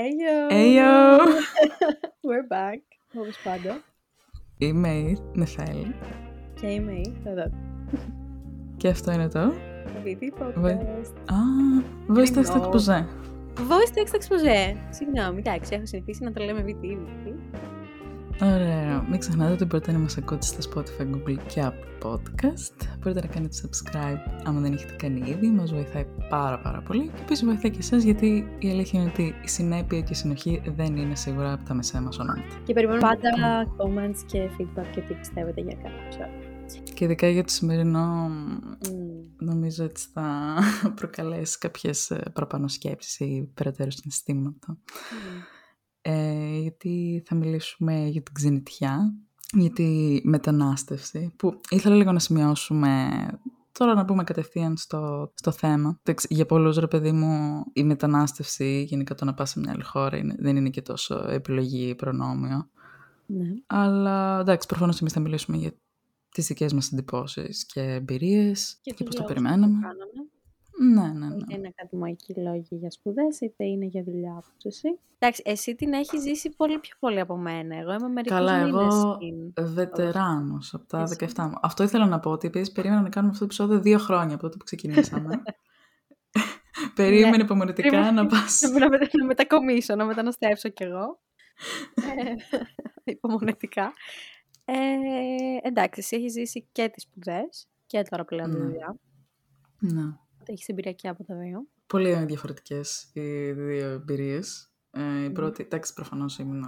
Ayo! Ayo! We're back, όπως πάντα. Είμαι η Νεφέλη Και είμαι η εδώ. και αυτό είναι το... VT Βε- Podcast. Α, voice text Γρήγορο. exposé. Voice text exposé. Συγγνώμη, εντάξει, έχω συνηθίσει να το λέμε VT. VT. Ωραία. Μην ξεχνάτε ότι μπορείτε να μας ακούτε στα Spotify, Google και Apple Podcast. Μπορείτε να κάνετε subscribe άμα δεν έχετε κάνει ήδη. Μας βοηθάει πάρα πάρα πολύ. Και επίσης βοηθάει και εσάς γιατί η αλήθεια είναι ότι η συνέπεια και η συνοχή δεν είναι σίγουρα από τα μεσαία μας ονόματα. Και περιμένω πάντα comments και feedback και τι πιστεύετε για κάθε επεισόδιο. Και ειδικά για το σημερινό Μμμ. νομίζω ότι θα προκαλέσει κάποιες ε, παραπάνω σκέψεις ή περαιτέρω συναισθήματα. Μμμ. Ε, γιατί θα μιλήσουμε για την ξενιτιά, για τη μετανάστευση, που ήθελα λίγο να σημειώσουμε, τώρα να πούμε κατευθείαν στο, στο θέμα. Εντάξει, Για πολλούς ρε παιδί μου η μετανάστευση, γενικά το να πας σε μια άλλη χώρα είναι- δεν είναι και τόσο επιλογή ή προνόμιο. Ναι. Αλλά εντάξει, προφανώς εμείς θα μιλήσουμε για τις δικές μας εντυπώσεις και εμπειρίες και, τους πώς το λόγους περιμέναμε. που κάναμε. Ναι, ναι, ναι. Είτε είναι ακαδημαϊκοί λόγοι για σπουδές, είτε είναι για δουλειά του εσύ. Εντάξει, εσύ την έχεις ζήσει πολύ πιο πολύ από μένα. Εγώ είμαι μερικούς Καλά, μήνες εγώ στην. βετεράνος από τα Εσύ. 17 μου. Αυτό ήθελα να πω, ότι επίσης περίμενα να κάνουμε αυτό το επεισόδιο δύο χρόνια από τότε που ξεκινήσαμε. Περίμενε Ναι. υπομονετικά Περίμενε. να πας. να, μετα- να μετακομίσω, να μεταναστεύσω κι εγώ. ε, υπομονετικά. Ε, εντάξει, εσύ έχεις ζήσει και τις σπουδές και τώρα πλέον τη Ναι. δουλειά. ναι. Έχεις εμπειρία και από τα δύο. Πολύ διαφορετικές οι δύο εμπειρίες. Ε, η Μμμ. πρώτη, εντάξει, προφανώς ήμουν...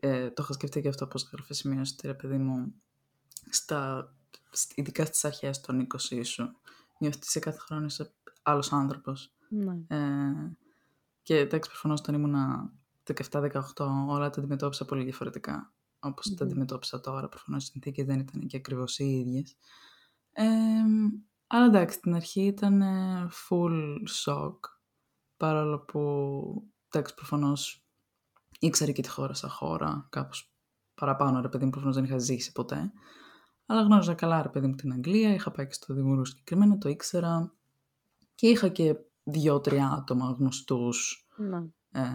Ε, το είχα σκεφτεί και αυτό πώς γράφεις σημείωση, ρε παιδί μου, στα, σ- ειδικά στις αρχές των 20 σου. Νιώθεις σε κάθε χρόνο είσαι άλλος άνθρωπος. Ναι. Ε, και εντάξει, προφανώς όταν ήμουνα 17-18 όλα τα αντιμετώπισα πολύ διαφορετικά. Όπως τα Μμμ. αντιμετώπισα τώρα, προφανώς οι συνθήκες δεν ήταν και ακριβώς οι ίδιες. Ε, αλλά εντάξει, στην αρχή ήταν ε, full shock. Παρόλο που, εντάξει, προφανώς ήξερα και τη χώρα σαν χώρα, κάπως παραπάνω, ρε παιδί μου, προφανώς δεν είχα ζήσει ποτέ. Αλλά γνώριζα καλά, ρε παιδί μου, την Αγγλία, είχα πάει και στο Δημουρού συγκεκριμένα, το ήξερα. Και είχα και δύο-τρία άτομα γνωστούς Ναι. ε,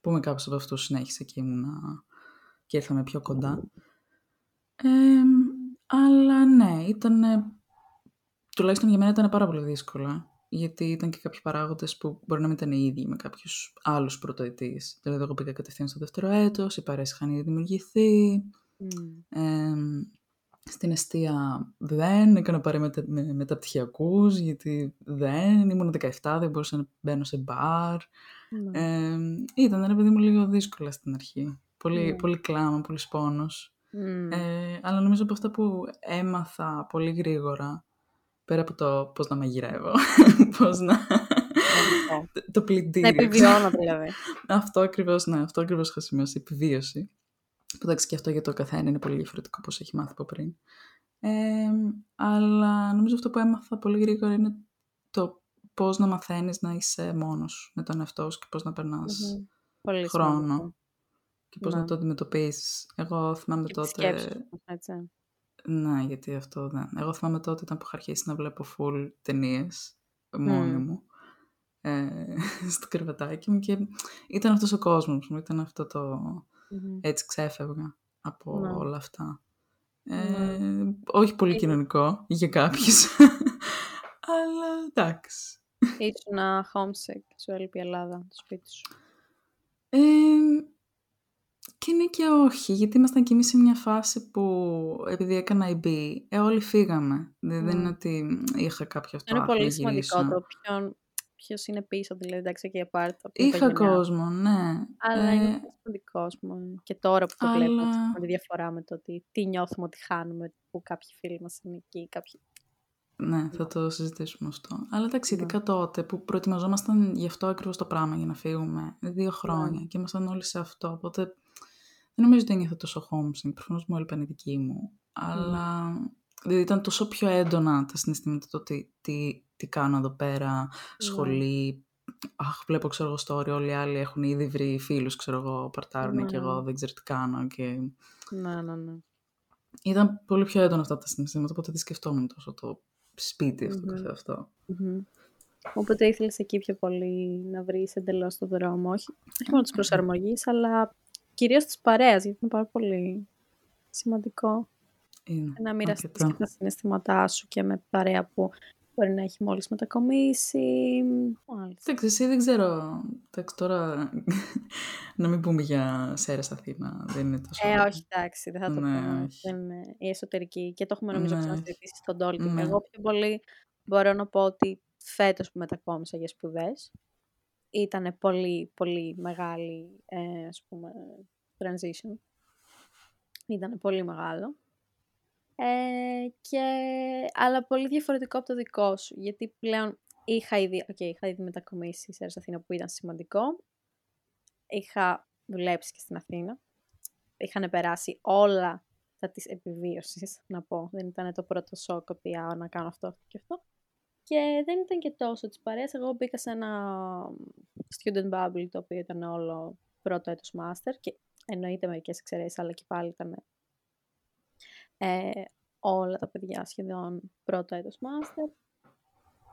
που με κάποιος από αυτούς συνέχισε και ήμουνα και ήρθαμε πιο κοντά. Ε, αλλά ναι, ήταν, τουλάχιστον για μένα ήταν πάρα πολύ δύσκολα, γιατί ήταν και κάποιοι παράγοντες που μπορεί να μην ήταν οι ίδιοι με κάποιους άλλους πρωτοετής. Δηλαδή, εγώ πήγα κατευθείαν στο δεύτερο έτος, οι παρέες είχαν ήδη δημιουργηθεί, Μμ. ε, στην αιστεία δεν, έκανα πάρει μετα, με, μεταπτυχιακούς, γιατί δεν, ήμουν 17, δεν μπορούσα να μπαίνω σε μπαρ. Ναι. Ε, ήταν ρε παιδί μου λίγο δύσκολα στην αρχή. Πολύ, Ναι. πολύ κλάμα, πολύ πόνος. Μμ. Ε, αλλά νομίζω από αυτά που έμαθα πολύ γρήγορα, πέρα από το πώς να μαγειρεύω, πώς να... Αυτό. το- το Να πλυντήριο. επιβιώνω δηλαδή. αυτό ακριβώς, ναι, αυτό ακριβώς είχα σημειώσει, επιβίωση. Που εντάξει και αυτό για το καθένα είναι πολύ διαφορετικό πώς έχει μάθει από πριν. Ε, αλλά νομίζω αυτό που έμαθα πολύ γρήγορα είναι το πώς να μαθαίνεις να είσαι μόνος με τον εαυτό σου και πώς να περνάς Μμμ. Πολύ χρόνο σημαντικό. και πώς Ναι. να το αντιμετωπίσεις. Εγώ θυμάμαι Και τις τότε... σκέψεις σου, έτσι. Ναι, γιατί αυτό δεν. Εγώ θυμάμαι τότε ήταν που είχα αρχίσει να βλέπω full ταινίες μόνη Μμμ. μου. Ε, στο κρεβατάκι μου και ήταν αυτός ο κόσμος μου, ήταν αυτό το... Μμμ. Έτσι ξέφευγα από Ναι. όλα αυτά. Ε, Ναι. όχι πολύ Ε, κοινωνικό για κάποιους. Αλλά εντάξει. Ήσουν homesick, σου έλειπε η Ελλάδα, το σπίτι σου. Ε, και ναι και όχι, γιατί ήμασταν κι εμείς σε μια φάση που επειδή έκανα IB, ε, όλοι φύγαμε. Δεν, δεν είναι Μμ. ότι είχα κάποιο αυτό Είναι «Αχ, να πολύ σημαντικό γυρίσω». το ποιον, ποιος είναι πίσω, δηλαδή εντάξει και apart από την Είχα οικογένειά σου. κόσμο, ναι. Αλλά Ε, είναι πολύ σημαντικό, ας πούμε, και τώρα που το βλέπω, ας αλλά- πούμε, τη διαφορά με το ότι τι νιώθουμε ότι χάνουμε, που κάποιοι φίλοι μας είναι εκεί, κάποιοι... Ναι, θα το συζητήσουμε αυτό. Αλλά εντάξει, Ναι. ειδικά τότε που προετοιμαζόμασταν γι' αυτό ακριβώς το πράγμα, για να φύγουμε. Δύο χρόνια και ήμασταν όλοι σε αυτό. Οπότε δεν νομίζω ότι ένιωθα τόσο homesick. Προφανώς μου έλειπαν οι δικοί μου. Αλλά δηλαδή ήταν τόσο πιο έντονα τα συναισθήματα το ότι τι, τι κάνω εδώ πέρα, σχολή. Αχ, βλέπω, ξέρω εγώ, story, όλοι οι άλλοι έχουν ήδη βρει φίλους, ξέρω εγώ, παρτάρουν Ναι. και εγώ δεν ξέρω τι κάνω. Και... Ναι, ναι, ναι. Ήταν πολύ πιο έντονα αυτά τα συναισθήματα, οπότε δεν σκεφτόμουν τόσο το σπίτι αυτό Μμμ. καθε αυτό. Μμμ. Οπότε ήθελες εκεί πιο πολύ να βρεις εντελώς το δρόμο, όχι, όχι μόνο της προσαρμογής, αλλά κυρίως της παρέας, γιατί είναι πάρα πολύ σημαντικό. Είναι. Να μοιραστείς αρκετό. και τα συναισθήματά σου και με παρέα που μπορεί να έχει μόλις μετακομίσει. Μάλιστα. Εντάξει, εσύ δεν ξέρω. Εντάξει, τώρα να μην πούμε για Σέρες Αθήνα. Δεν είναι τόσο. Ε, όχι, εντάξει, δεν θα το Ναι, πούμε. όχι. Δεν είναι η εσωτερική. Και το έχουμε νομίζω Ναι, ξανασυζητήσει στον Τόλκιν. Ναι. Εγώ πιο πολύ μπορώ να πω ότι φέτος που μετακόμισα για σπουδές ήταν πολύ, πολύ μεγάλη, ε, ας πούμε, transition. Ήταν πολύ μεγάλο. Ε, και, αλλά πολύ διαφορετικό από το δικό σου. Γιατί πλέον είχα ήδη, okay, είχα ήδη μετακομίσει σε Αθήνα που ήταν σημαντικό. Είχα δουλέψει και στην Αθήνα. Είχαν περάσει όλα τα της επιβίωσης, να πω. Δεν ήταν το πρώτο σοκ ότι «Α, να κάνω αυτό, αυτό και αυτό. Και δεν ήταν και τόσο της παρέας. Εγώ μπήκα σε ένα student bubble, το οποίο ήταν όλο πρώτο έτος master και εννοείται μερικές εξαιρέσεις, αλλά και πάλι ήταν ε, όλα τα παιδιά σχεδόν πρώτο έτος master.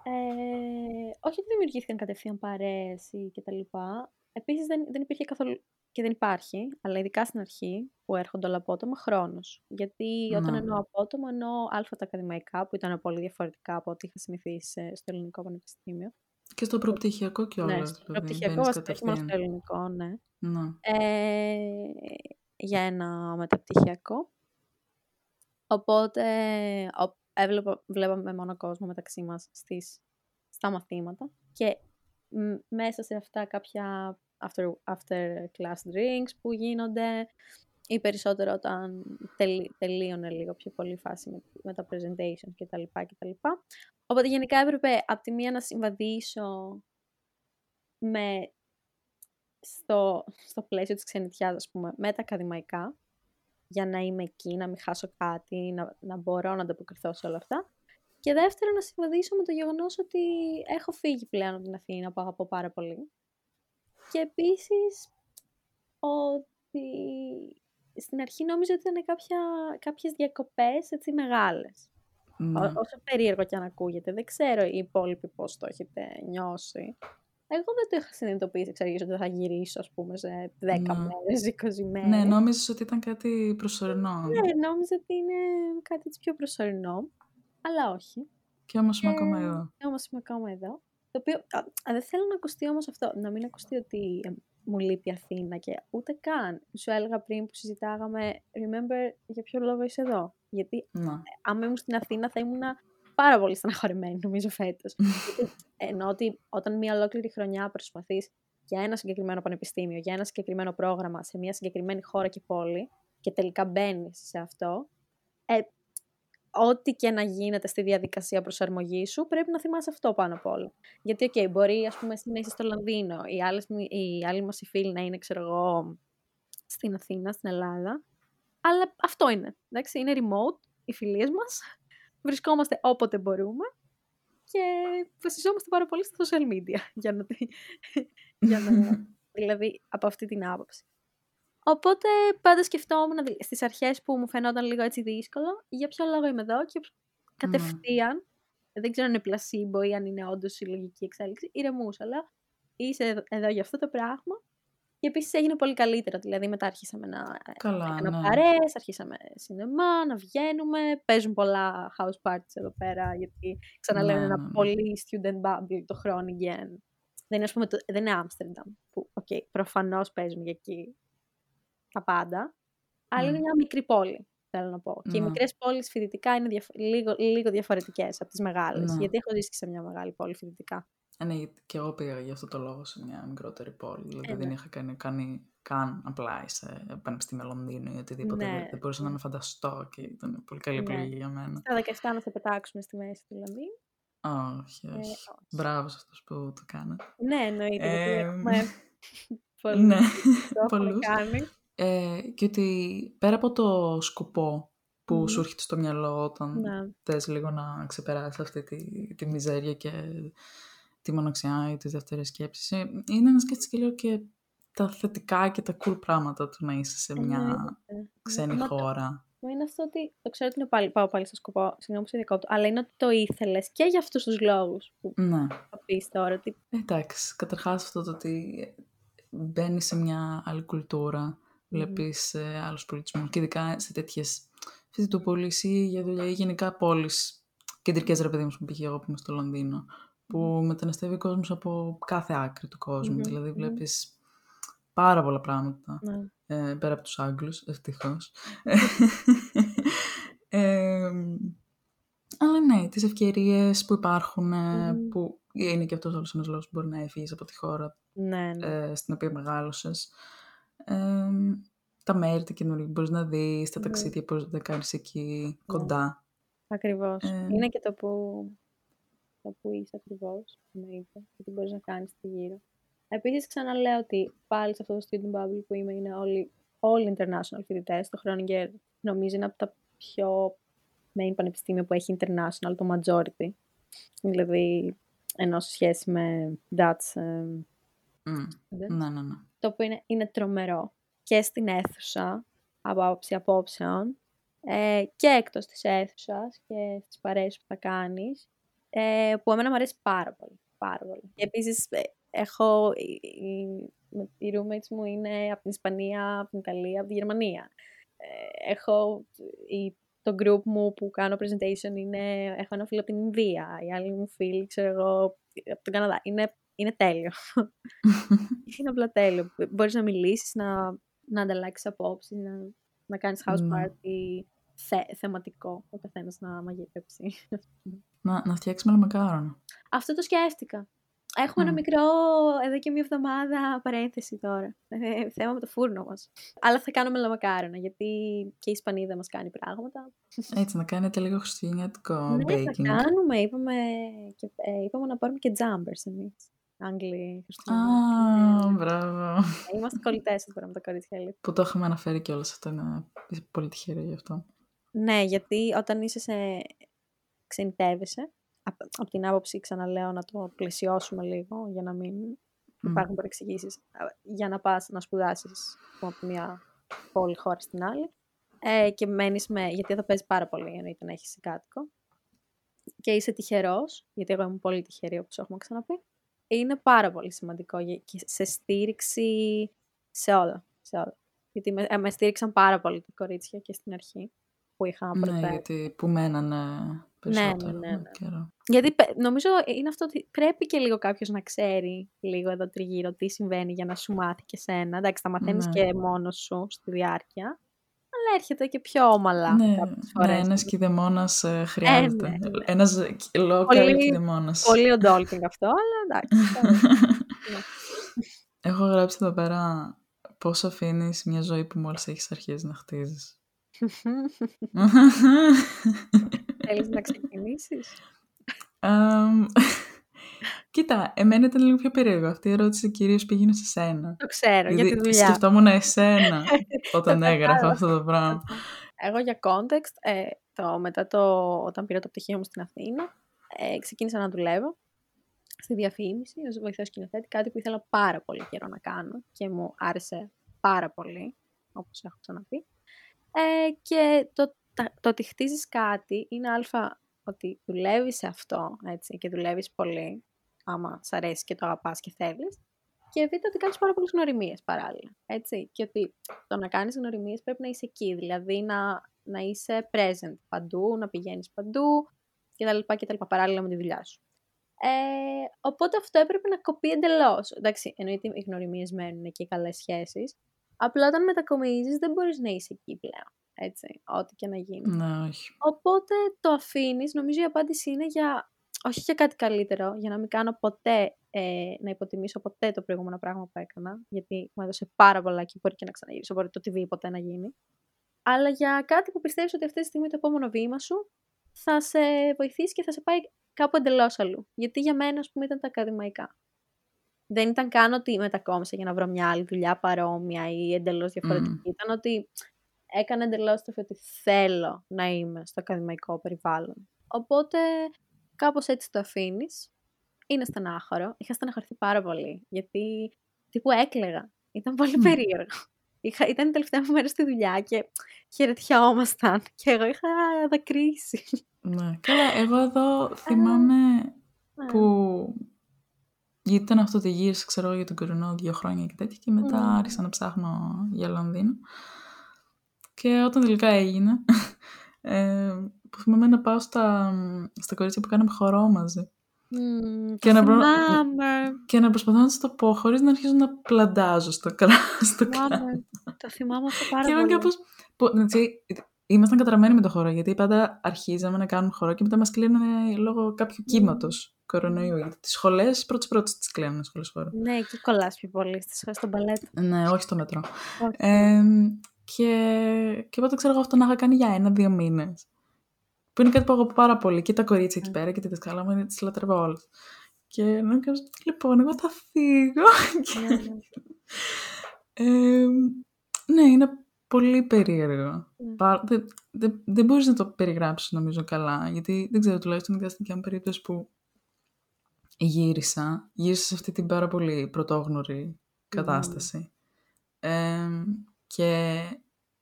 Ε, όχι ότι δημιουργήθηκαν κατευθείαν παρέες ή και τα λοιπά. Επίσης δεν, δεν υπήρχε καθόλου και δεν υπάρχει, αλλά ειδικά στην αρχή που έρχονται όλα απότομα, χρόνος. Γιατί όταν Ναι. εννοώ απότομα, εννοώ α τα ακαδημαϊκά, που ήταν πολύ διαφορετικά από ό,τι είχα συνηθίσει ε, στο ελληνικό πανεπιστήμιο. Και στο προπτυχιακό κιόλα. ναι, στο προπτυχιακό βασικά, όχι μόνο στο ελληνικό, ναι. Ναι. Ε, για ένα μεταπτυχιακό. Οπότε ο, έβλεπα, βλέπαμε μόνο κόσμο μεταξύ μας στις, στα μαθήματα και μ, μέσα σε αυτά κάποια after, after class drinks που γίνονται ή περισσότερο όταν τελεί, τελείωνε λίγο πιο πολύ η φάση με, με τα presentation και τα λοιπά και τα λοιπά. Οπότε γενικά έπρεπε από τη μία να συμβαδίσω με στο, στο πλαίσιο της ξενιτιάς, ας πούμε, με τα ακαδημαϊκά, για να είμαι εκεί, να μην χάσω κάτι, να, να μπορώ να ανταποκριθώ σε όλα αυτά. Και δεύτερον, να συμβαδίσω με το γεγονός ότι έχω φύγει πλέον από την Αθήνα, που αγαπώ πάρα πολύ. Και επίσης, ότι στην αρχή νόμιζα ότι ήταν κάποια, κάποιες διακοπές έτσι μεγάλες. Ναι. Ό- Όσο περίεργο και αν ακούγεται, δεν ξέρω οι υπόλοιποι πώς το έχετε νιώσει. Εγώ δεν το είχα συνειδητοποιήσει εξ αρχής ότι θα γυρίσω, ας πούμε, σε 10 Ναι. μέρες, 20 μέρες. ναι, νόμιζες ότι ήταν κάτι προσωρινό. Ναι, νόμιζα ότι είναι κάτι έτσι πιο προσωρινό, αλλά όχι. Και όμως είμαι Και- ακόμα εδώ. Και όμως είμαι ακόμα εδώ. Το οποίο, α, α, δεν θέλω να ακουστεί όμως αυτό, να μην ακουστεί ότι ε, μου λείπει η Αθήνα και ούτε καν. Σου έλεγα πριν που συζητάγαμε, remember για ποιο λόγο είσαι εδώ. Γιατί Ναι. άμα ήμουν στην Αθήνα θα ήμουν πάρα πολύ στεναχωρημένη νομίζω φέτος. Γιατί εννοώ ότι όταν μια ολόκληρη χρονιά προσπαθείς για ένα συγκεκριμένο πανεπιστήμιο, για ένα συγκεκριμένο πρόγραμμα σε μια συγκεκριμένη χώρα και πόλη και τελικά μπαίνεις σε αυτό, ε, ό,τι και να γίνεται στη διαδικασία προσαρμογής σου, πρέπει να θυμάσαι αυτό πάνω απ' όλα. Γιατί, οκ, μπορεί, ας πούμε, εσύ να είσαι στο Λονδίνο, οι, άλλες, μου- οι άλλοι μας οι φίλοι να είναι, ξέρω εγώ, στην Αθήνα, στην Ελλάδα. Αλλά αυτό είναι, εντάξει, είναι remote, οι φιλίες μας. Βρισκόμαστε όποτε μπορούμε και βασιζόμαστε πάρα πολύ στα social media, για να, για να δηλαδή από αυτή την άποψη. Οπότε πάντα σκεφτόμουν δη- στις αρχές που μου φαινόταν λίγο έτσι δύσκολο, για ποιο λόγο είμαι εδώ και κατευθείαν, δεν ξέρω αν είναι πλασίμπο ή αν είναι όντως η λογική εξέλιξη, ηρεμούσα, αλλά είσαι εδώ- εδώ για αυτό το πράγμα. Και επίσης έγινε πολύ καλύτερα, δηλαδή μετά αρχίσαμε να Καλά, έκανα ναι. παρέες, αρχίσαμε σινεμά, να βγαίνουμε, παίζουν πολλά house parties εδώ πέρα, γιατί ξαναλέω είναι Ναι, ένα ναι, ναι. πολύ student bubble το Groningen. Δεν είναι, ας πούμε, το, δεν είναι Άμστερνταμ, που okay, προφανώς παίζουν για εκεί τα πάντα, αλλά είναι Μμ. μια μικρή πόλη, θέλω να πω. Και οι Ναι. μικρές πόλεις φοιτητικά είναι διαφ- λίγο, λίγο διαφορετικές από τις μεγάλες, Ναι. γιατί έχω ζήσει και σε μια μεγάλη πόλη φοιτητικά. Ε, ναι, γιατί και εγώ πήγα για αυτό το λόγο σε μια μικρότερη πόλη. Δηλαδή Ε, δεν ναι. είχα κάνει, κάνει καν απλά σε πανεπιστήμιο Λονδίνου ή οτιδήποτε. Ναι, Δεν, δεν μπορούσα να με φανταστώ και ήταν πολύ καλή Ναι. επιλογή για μένα. Στα 17 να σε πετάξουμε στη μέση του Λονδίνου. Όχι, Ε, όχι. όχι. Μπράβο σε αυτούς που το κάνατε. Ναι, εννοείται, γιατί Ε, έχουμε πολύ ναι, το έχουμε πολλούς. κάνει. Ε, και ότι πέρα από το σκοπό που Μμμ. σου έρχεται στο μυαλό όταν Ναι. θες λίγο να ξεπεράσεις αυτή τη, τη μιζέρια και τη μοναξιά ή τις δεύτερες σκέψεις, ε, είναι να σκέφτεσαι και λίγο και τα θετικά και τα cool πράγματα του να είσαι σε μια Εννοείται. ξένη Μα το- χώρα. είναι αυτό ότι το ξέρω ότι είναι πάλι, πάω πάλι στο σκοπό, συγγνώμη που σε διακόπτω, αλλά είναι ότι το ήθελες και για αυτούς τους λόγους που Ναι. θα πεις τώρα. Ότι... Εντάξει, καταρχάς αυτό το ότι μπαίνεις σε μια άλλη κουλτούρα, βλέπεις ε, άλλους πολιτισμούς και ειδικά σε τέτοιες φοιτητοπολίες ή για δουλειά ή γενικά πόλεις κεντρικές ρε παιδί μου, π.χ. εγώ που είμαι στο Λονδίνο, που μεταναστεύει ο κόσμος από κάθε άκρη του κόσμου, Μμμ, δηλαδή μμμ. βλέπεις πάρα πολλά πράγματα. Ναι. Ε, πέρα από τους Άγγλους, ευτυχώς. Ε, αλλά ναι, τις ευκαιρίες που υπάρχουν, ε, Μμμ. που είναι και αυτός όλος ένας λόγος που μπορεί να έφυγες από τη χώρα ναι, ναι. ε, στην οποία μεγάλωσες. Ε, τα μέρη, τα καινούργια που μπορείς να δεις, τα Ναι. ταξίδια που μπορείς να κάνεις εκεί κοντά. Ακριβώς. Ε, Είναι και το που, το που είσαι ακριβώς, που με είπε, και τι μπορείς να κάνεις στη γύρω. Επίσης ξαναλέω ότι πάλι σε αυτό το student bubble που είμαι είναι όλοι, όλοι international φοιτητές. Το Groninger νομίζω είναι από τα πιο main πανεπιστήμια που έχει international, το majority. Δηλαδή, ενώ σε σχέση με Dutch ε, μ, students. ναι, ναι, ναι. Το οποίο είναι, είναι τρομερό και στην αίθουσα από άποψη απόψεων ε, και εκτός της αίθουσας και στις παρέες που θα κάνεις ε, που εμένα μου αρέσει πάρα πολύ, πάρα πολύ. Και επίσης ε, έχω, οι, οι, οι roommates μου είναι από την Ισπανία, από την Ιταλία, από τη Γερμανία. Ε, έχω η, το group μου που κάνω presentation είναι, έχω ένα φίλο από την Ινδία, οι άλλοι μου φίλοι, ξέρω εγώ, από τον Καναδά. Είναι, είναι τέλειο. Είναι απλά τέλειο. Μπορείς να μιλήσεις, να, να ανταλλάξεις απόψεις, να, να κάνεις house Ναι. party θε, θεματικό, ο καθένας να μαγειρέψει. να, να φτιάξουμε ένα μακάρονα. Αυτό το σκέφτηκα. Έχουμε ένα Μμ. μικρό, εδώ και μία εβδομάδα, παρένθεση τώρα. Ε, θέμα με το φούρνο μας. Αλλά θα κάνουμε λαμακάρονα, γιατί και η Ισπανίδα μας κάνει πράγματα. Έτσι, να κάνετε λίγο χριστουγεννιάτικο ναι, θα baking. κάνουμε. Είπαμε, και, ε, είπαμε να πάρουμε και jumpers εμείς. Άγγλοι, Α, Χριστούγεννα. μπράβο. Ε, Είμαστε κολλητές εδώ πέρα με τα κορίτσια. αλήθεια. Που το είχαμε αναφέρει κιόλας αυτό, είναι είσαι πολύ τυχερό γι' αυτό. Ναι, γιατί όταν είσαι σε... ξενιτεύεσαι, απ' από την άποψη, ξαναλέω, να το πλαισιώσουμε λίγο, για να μην Μμ. υπάρχουν παρεξηγήσεις, α, για να πας να σπουδάσεις από τη μια πόλη χώρα στην άλλη, ε, και μένεις με... γιατί εδώ παίζει πάρα πολύ, εννοείται να έχεις κάτοικο, και είσαι τυχερός, γιατί εγώ είμαι πολύ τυχερή, όπως έχουμε ξαναπεί, είναι πάρα πολύ σημαντικό για- και σε στήριξη σε όλα. Σε όλα. Γιατί με, ε, με στήριξαν πάρα πολύ τα κορίτσια και στην αρχή που είχα Ναι, προτείνει. γιατί που μένανε περισσότερο ναι, ναι, ναι. καιρό. Γιατί πε- νομίζω είναι αυτό ότι πρέπει και λίγο κάποιος να ξέρει λίγο εδώ τριγύρω τι συμβαίνει για να σου μάθει και σένα. Εντάξει, τα μαθαίνεις Ναι. και μόνος σου στη διάρκεια. Αλλά έρχεται και πιο όμαλα Ναι, κάποιες ναι, φορές. ένας κηδεμόνας ε, χρειάζεται. ναι, ναι. Ένας local Πολύ- κηδεμόνας. Πολύ οντόλκινγκ αυτό, αλλά εντάξει. τώρα. Ναι. Έχω γράψει εδώ πέρα πώς αφήνεις μια ζωή που μόλις έχεις αρχίσει να χτίζεις. Θέλεις να ξεκινήσεις; Αμ, Κοίτα, εμένα ήταν λίγο πιο περίεργο. Αυτή η ερώτηση κυρίως πήγαινε σε σένα. Το ξέρω, για τη Δηλαδή, δουλειά. σκεφτόμουν εσένα όταν Το έγραφα κατάλαβα. αυτό το πράγμα. Εγώ για context, ε, το, μετά το, όταν πήρα το πτυχίο μου στην Αθήνα, ε, ξεκίνησα να δουλεύω στη διαφήμιση ως βοηθός σκηνοθέτη, κάτι που ήθελα πάρα πολύ καιρό να κάνω και μου άρεσε πάρα πολύ, όπως έχω ξαναπεί. Ε, και το, τα- το ότι χτίζεις κάτι είναι αλφα ότι δουλεύεις σε αυτό έτσι, και δουλεύεις πολύ, άμα σ' αρέσει και το αγαπάς και θέλεις. Και β' ότι κάνεις πάρα πολλές γνωριμίες παράλληλα. Έτσι. Και ότι το να κάνεις γνωριμίες πρέπει να είσαι εκεί. Δηλαδή να, να είσαι present παντού, να πηγαίνεις παντού κτλ. κτλ παράλληλα με τη δουλειά σου. Ε, οπότε αυτό έπρεπε να κοπεί εντελώς. Εντάξει, εννοείται οι γνωριμίες μένουν και οι καλές σχέσεις. Απλά όταν μετακομίζεις δεν μπορείς να είσαι εκεί πλέον. Έτσι, ό,τι και να γίνει. Ναι, όχι. Οπότε το αφήνεις. Νομίζω η απάντηση είναι για. Όχι για κάτι καλύτερο, για να μην κάνω ποτέ, ε, να υποτιμήσω ποτέ το προηγούμενο πράγμα που έκανα, γιατί μου έδωσε πάρα πολλά και μπορεί και να ξαναγυρίσω, μπορεί το οτιδήποτε να γίνει. Αλλά για κάτι που πιστεύεις ότι αυτή τη στιγμή το επόμενο βήμα σου θα σε βοηθήσει και θα σε πάει κάπου εντελώς αλλού. Γιατί για μένα, ας πούμε, ήταν τα ακαδημαϊκά. Δεν ήταν καν ότι μετακόμισα για να βρω μια άλλη δουλειά παρόμοια ή εντελώς διαφορετική. Μμ. Ήταν ότι έκανα εντελώς το ότι θέλω να είμαι στο ακαδημαϊκό περιβάλλον. Οπότε κάπως έτσι το αφήνεις. Είναι στενάχωρο. Είχα στεναχωρηθεί πάρα πολύ. Γιατί τύπου έκλαιγα. Ήταν πολύ Μμ. περίεργο. Είχα, ήταν η τελευταία μου μέρα στη δουλειά και χαιρετιόμασταν και εγώ είχα δακρύσει. Ναι. Καλά, εγώ εδώ θυμάμαι Ναι. που γιατί ήταν αυτό ότι γύρισε, ξέρω εγώ, για τον κορονοϊό δύο χρόνια και τέτοια και μετά Μμμ. άρχισα να ψάχνω για Λονδίνο. Και όταν τελικά έγινε, ε, που θυμάμαι να πάω στα, στα κορίτσια που κάναμε χορό μαζί. Μμμ, Και το να προ- θυμάμαι. Και να προσπαθώ να τους το πω χωρίς να αρχίζω να πλαντάζω στο, κρά, στο κράνο. θυμάμαι. Το θυμάμαι αυτό πάρα Και ήταν πολύ. κάπως... Που, έτσι, ήμασταν καταραμένοι με το χώρο, γιατί πάντα αρχίζαμε να κάνουμε χώρο και μετά μας κλείνανε λόγω κάποιου κύματος κορονοϊού. Γιατί τις σχολές πρώτες πρώτες τις κλείνανε σχολές χώρο. Ναι, εκεί κολλάς πιο πολύ στη- στο μπαλέτο. Ναι, όχι στο μετρό. Όχι. Ε, και, και οπότε ξέρω εγώ αυτό να είχα κάνει για ένα-δύο μήνες. Που είναι κάτι που αγαπώ πάρα πολύ. Και τα κορίτσια εκεί πέρα και τη δασκάλα μου, τις λατρεύω όλες. Και να κάνω, λοιπόν, εγώ θα φύγω. Και- Ναι, ναι. Ε, ναι, είναι πολύ περίεργο. Ναι. Πα- Δεν, δεν, δεν μπορείς να το περιγράψεις νομίζω καλά, γιατί δεν ξέρω, τουλάχιστον ειδικά στην δικιά μου περίπτωση που γύρισα, γύρισα σε αυτή την πάρα πολύ πρωτόγνωρη κατάσταση. Ε, και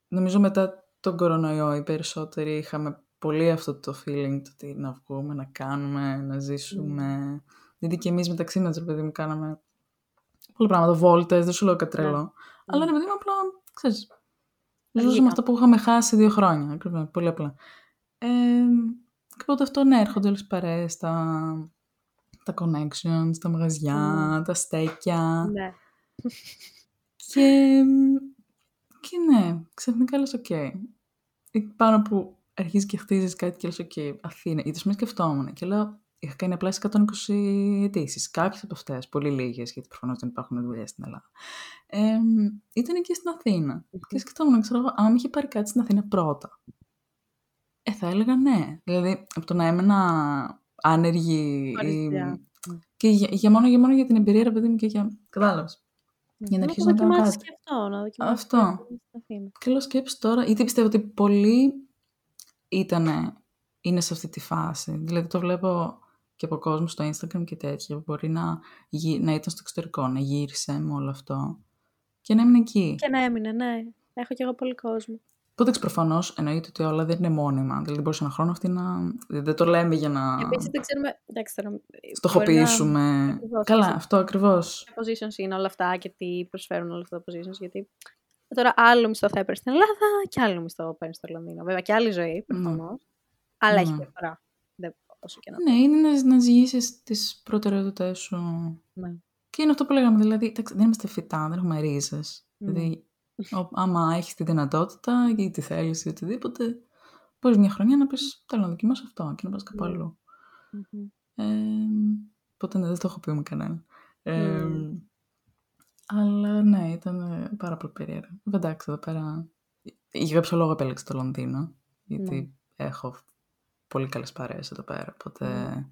νομίζω μετά τον κορονοϊό οι περισσότεροι είχαμε πολύ αυτό το feeling το ότι να βγούμε, να κάνουμε, να ζήσουμε. Γιατί και εμείς μεταξύ μας, ρε παιδί μου, κάναμε πολλά πράγματα, βόλτες, δεν σου λέω κάτι τρελό. Αλλά ρε παιδί μου, απλά, ξέρεις, ζούσαμε Αργήτα. αυτό που είχαμε χάσει δύο χρόνια, ακριβώς, πολύ απλά. Ε, και οπότε αυτό, ναι, έρχονται όλες οι παρέες, τα, τα connections, τα μαγαζιά, τα στέκια. Ναι. Και, και ναι, ξαφνικά λες, οκ. Εκεί πάνω που αρχίζεις και χτίζεις κάτι και λες, οκ, Αθήνα. Γιατί σημαίνει σκεφτόμουν και λέω, είχα κάνει απλά σε 120 αιτήσεις. Κάποιες από αυτές, πολύ λίγες, γιατί προφανώς δεν υπάρχουν δουλειές στην Ελλάδα. Ε, ήταν και στην Αθήνα. Και σκεφτόμουν, ξέρω εγώ, αν είχε πάρει κάτι στην Αθήνα πρώτα. Ε, θα έλεγα ναι. Δηλαδή, από το να έμενα άνεργη Χωρίς ή... δουλειά. Και για, για μόνο, για μόνο για την εμπειρία, ρε παιδί μου, και για... Κατάλαβες. Για να το αρχίσω να κάνω δοκιμάσεις κάτι. και αυτό, να δοκιμάσεις Αυτό. κάτι στην Αθήνα. Και λέω σκέψη τώρα, γιατί πιστεύω ότι πολλοί ήτανε, είναι σε αυτή τη φάση. Δηλαδή το βλέπω και από κόσμο στο Instagram και τέτοια, που μπορεί να, γυ- να ήταν στο εξωτερικό, να γύρισε με όλο αυτό και να έμεινε εκεί. Και να έμεινε, ναι. Έχω κι εγώ πολύ κόσμο. Οπότε προφανώς εννοείται ότι όλα δεν είναι μόνιμα. Δηλαδή μπορούσε ένα χρόνο αυτή να. Δεν το λέμε για να Επίση δεν ξέρουμε. Εντάξει, τώρα, στοχοποιήσουμε. Ακριβώς, Καλά, έτσι. αυτό ακριβώς. τι positions είναι όλα αυτά και τι προσφέρουν όλα αυτά τα positions. Γιατί τώρα άλλο μισθό θα έπαιρνε στην Ελλάδα και άλλο μισθό παίρνει στο Λονδίνο. Βέβαια και άλλη ζωή προφανώς. Αλλά έχει Ναι. διαφορά. Δεν, όσο και να Ναι, είναι να, να ζυγίσεις τις προτεραιότητές σου. Ναι. Και είναι αυτό που λέγαμε, δηλαδή, εντάξει, δεν είμαστε φυτά, δεν έχουμε ρίζες. Ναι. Δηλαδή, ο- άμα έχεις τη δυνατότητα ή τη θέλει ή οτιδήποτε, μπορείς μια χρονιά να πεις: Θέλω να δοκιμάσω αυτό και να πας κάπου Ναι. αλλού. Μμμ. Ε, οπότε ναι, δεν το έχω πει με κανέναν. Ε, Μμμ. Αλλά ναι, ήταν ε, πάρα πολύ περίεργο. Βέβαια, εντάξει, εδώ πέρα. Για κάποιο λόγο επέλεξα το Λονδίνο. Γιατί έχω πολύ καλές παρέες εδώ πέρα. Οπότε. Ναι.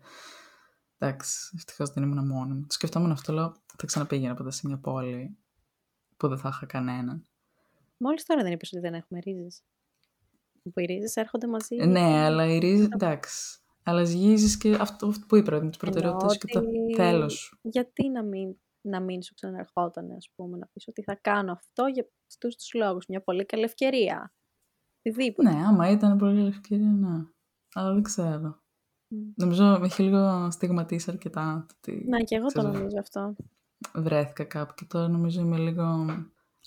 Εντάξει, ευτυχώς δεν ήμουν μόνη μου. Το σκεφτόμουν αυτό, λέω, θα ξαναπήγαινα ποτέ σε μια πόλη που δεν θα είχα κανέναν. Μόλις τώρα δεν είπες ότι δεν έχουμε ρίζες. Που οι ρίζες έρχονται μαζί. Ε, ναι, αλλά η ρίζα, εντάξει. Αλλά ζυγίζει και αυτό, αυτό που είπα, με τις προτεραιότητες σου και το ότι- θέλω σου. Γιατί να μην, να μην σου ξαναρχόταν, ας πούμε, να πεις ότι θα κάνω αυτό για αυτούς τους λόγους. Μια πολύ καλή ευκαιρία. Οτιδήποτε. Ναι, άμα ήταν πολύ καλή ευκαιρία, ναι. Αλλά δεν ξέρω. Μμ. Νομίζω με έχει λίγο στιγματίσει αρκετά το ότι Ναι, και εγώ το ξέρω, νομίζω αυτό. βρέθηκα κάπου και τώρα νομίζω είμαι λίγο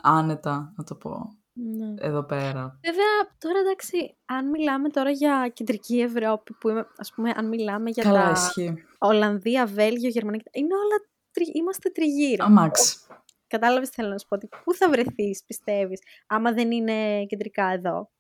άνετα, να το πω, Ναι. εδώ πέρα. Βέβαια, τώρα εντάξει, αν μιλάμε τώρα για κεντρική Ευρώπη, που είμαι, ας πούμε, αν μιλάμε για Καλά, τα ισχύει. Ολλανδία, Βέλγιο, Γερμανία, είναι όλα, τρι- είμαστε τριγύρω. Αμάξ. Κατάλαβες τι θέλω να σου πω, ότι πού θα βρεθείς, πιστεύεις, άμα δεν είναι κεντρικά εδώ.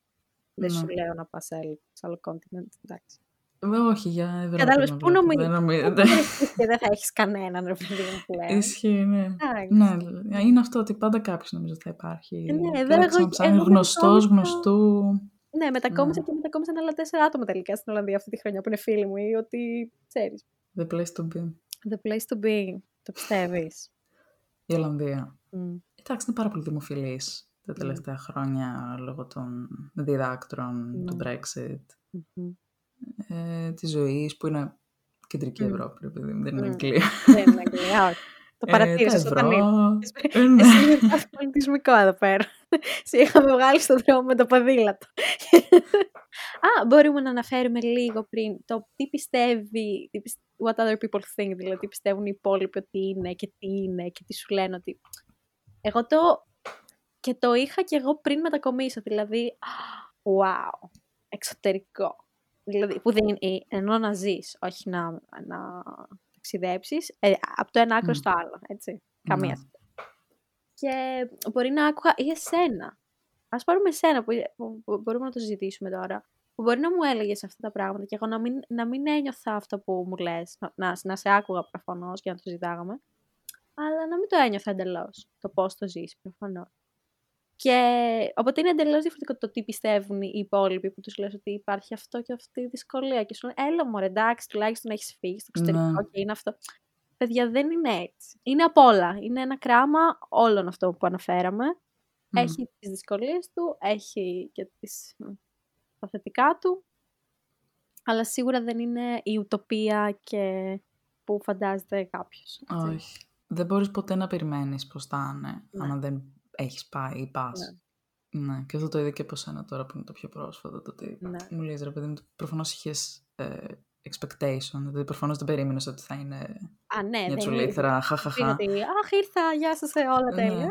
Δεν Ναι. σου λέω να πας σε άλλο, σε άλλο continent, εντάξει. Ε, Όχι, για Ευρώπη. Κατάλαβες, να πού βλέπω, νομίζεις, δεν πού νομίζετε. θα βρεθείς και δεν θα έχεις κανέναν, ρε παιδί μου, που λέω. Ισχύει, ναι. Εντάξει. Ναι, είναι αυτό ότι πάντα κάποιος νομίζω θα υπάρχει. Ε, ναι, Καλά, εδώ εγώ- ξαναψάχνει εγώ γνωστός, μετακόμισα- γνωστού. Ναι, μετακόμισα Ναι. και μετακόμισαν άλλα τέσσερα άτομα τελικά στην Ολλανδία αυτή τη χρονιά που είναι φίλοι μου ή ότι ξέρεις. The place to be. The place to be. Το πιστεύεις. Η Ολλανδία. Μμ. Εντάξει, είναι πάρα πολύ δημοφιλής τα Ναι. τελευταία χρόνια λόγω των διδάκτρων, του Ναι. Brexit, Μμμ. ε, της ζωής που είναι κεντρική Μμ. Ευρώπη, ρε παιδί μου, δεν είναι Μμ. Αγγλία. Δεν είναι Αγγλία, όχι. Το Ε, παρατήρησες τα όταν ευρώ. ήρθες. Ε, ναι. Εσύ είναι πάθη πολιτισμικός εδώ πέρα. Σε είχαμε βγάλει στον δρόμο με το ποδήλατο. Α, μπορούμε να αναφέρουμε λίγο πριν το τι πιστεύει, τι πιστε- what other people think, δηλαδή τι πιστεύουν οι υπόλοιποι ότι είναι και τι είναι και τι σου λένε ότι... Εγώ το... Και το είχα και εγώ πριν μετακομίσω, δηλαδή, α, wow, εξωτερικό. Δηλαδή, που δεν είναι, ενώ να ζεις, όχι να, να ταξιδέψεις, ε, από το ένα άκρο Μμ. στο άλλο, έτσι. Καμία Ναι. σχέση. Και μπορεί να άκουγα ή εσένα. Ας πάρουμε εσένα που, που- που μπορούμε να το συζητήσουμε τώρα. Που μπορεί να μου έλεγες αυτά τα πράγματα και εγώ να μην, να μην ένιωθα αυτό που μου λες. Να, να, να σε άκουγα προφανώς και να το συζητάγαμε. Αλλά να μην το ένιωθα εντελώς το πώς το ζεις προφανώς. Και οπότε είναι εντελώς διαφορετικό το τι πιστεύουν οι υπόλοιποι που τους λες ότι υπάρχει αυτό και αυτή η δυσκολία. Και σου λένε, Έλα μου, εντάξει, τουλάχιστον έχεις φύγει στο εξωτερικό Ναι. και είναι αυτό. Παιδιά, δεν είναι έτσι. Είναι απ' όλα. Είναι ένα κράμα όλων αυτό που αναφέραμε. Μμ. Έχει τις δυσκολίες του, έχει και τις, μ, τα θετικά του, αλλά σίγουρα δεν είναι η ουτοπία και που φαντάζεται κάποιος. έτσι. Όχι. Δεν μπορείς ποτέ να περιμένεις πώς θα είναι, Ναι. άμα δεν έχεις πάει ή πας. Ναι. Και αυτό το είδα και από σένα τώρα που είναι το πιο πρόσφατο. Το ότι Ναι. μου λες ρε παιδί μου, προφανώς είχες ε, expectation. Δηλαδή προφανώς δεν περίμενες ότι θα είναι Α, ναι, μια δεν τσουλήθρα, είναι χαχαχα. ότι «Αχ, ήρθα, γεια σας, ε, όλα Ναι.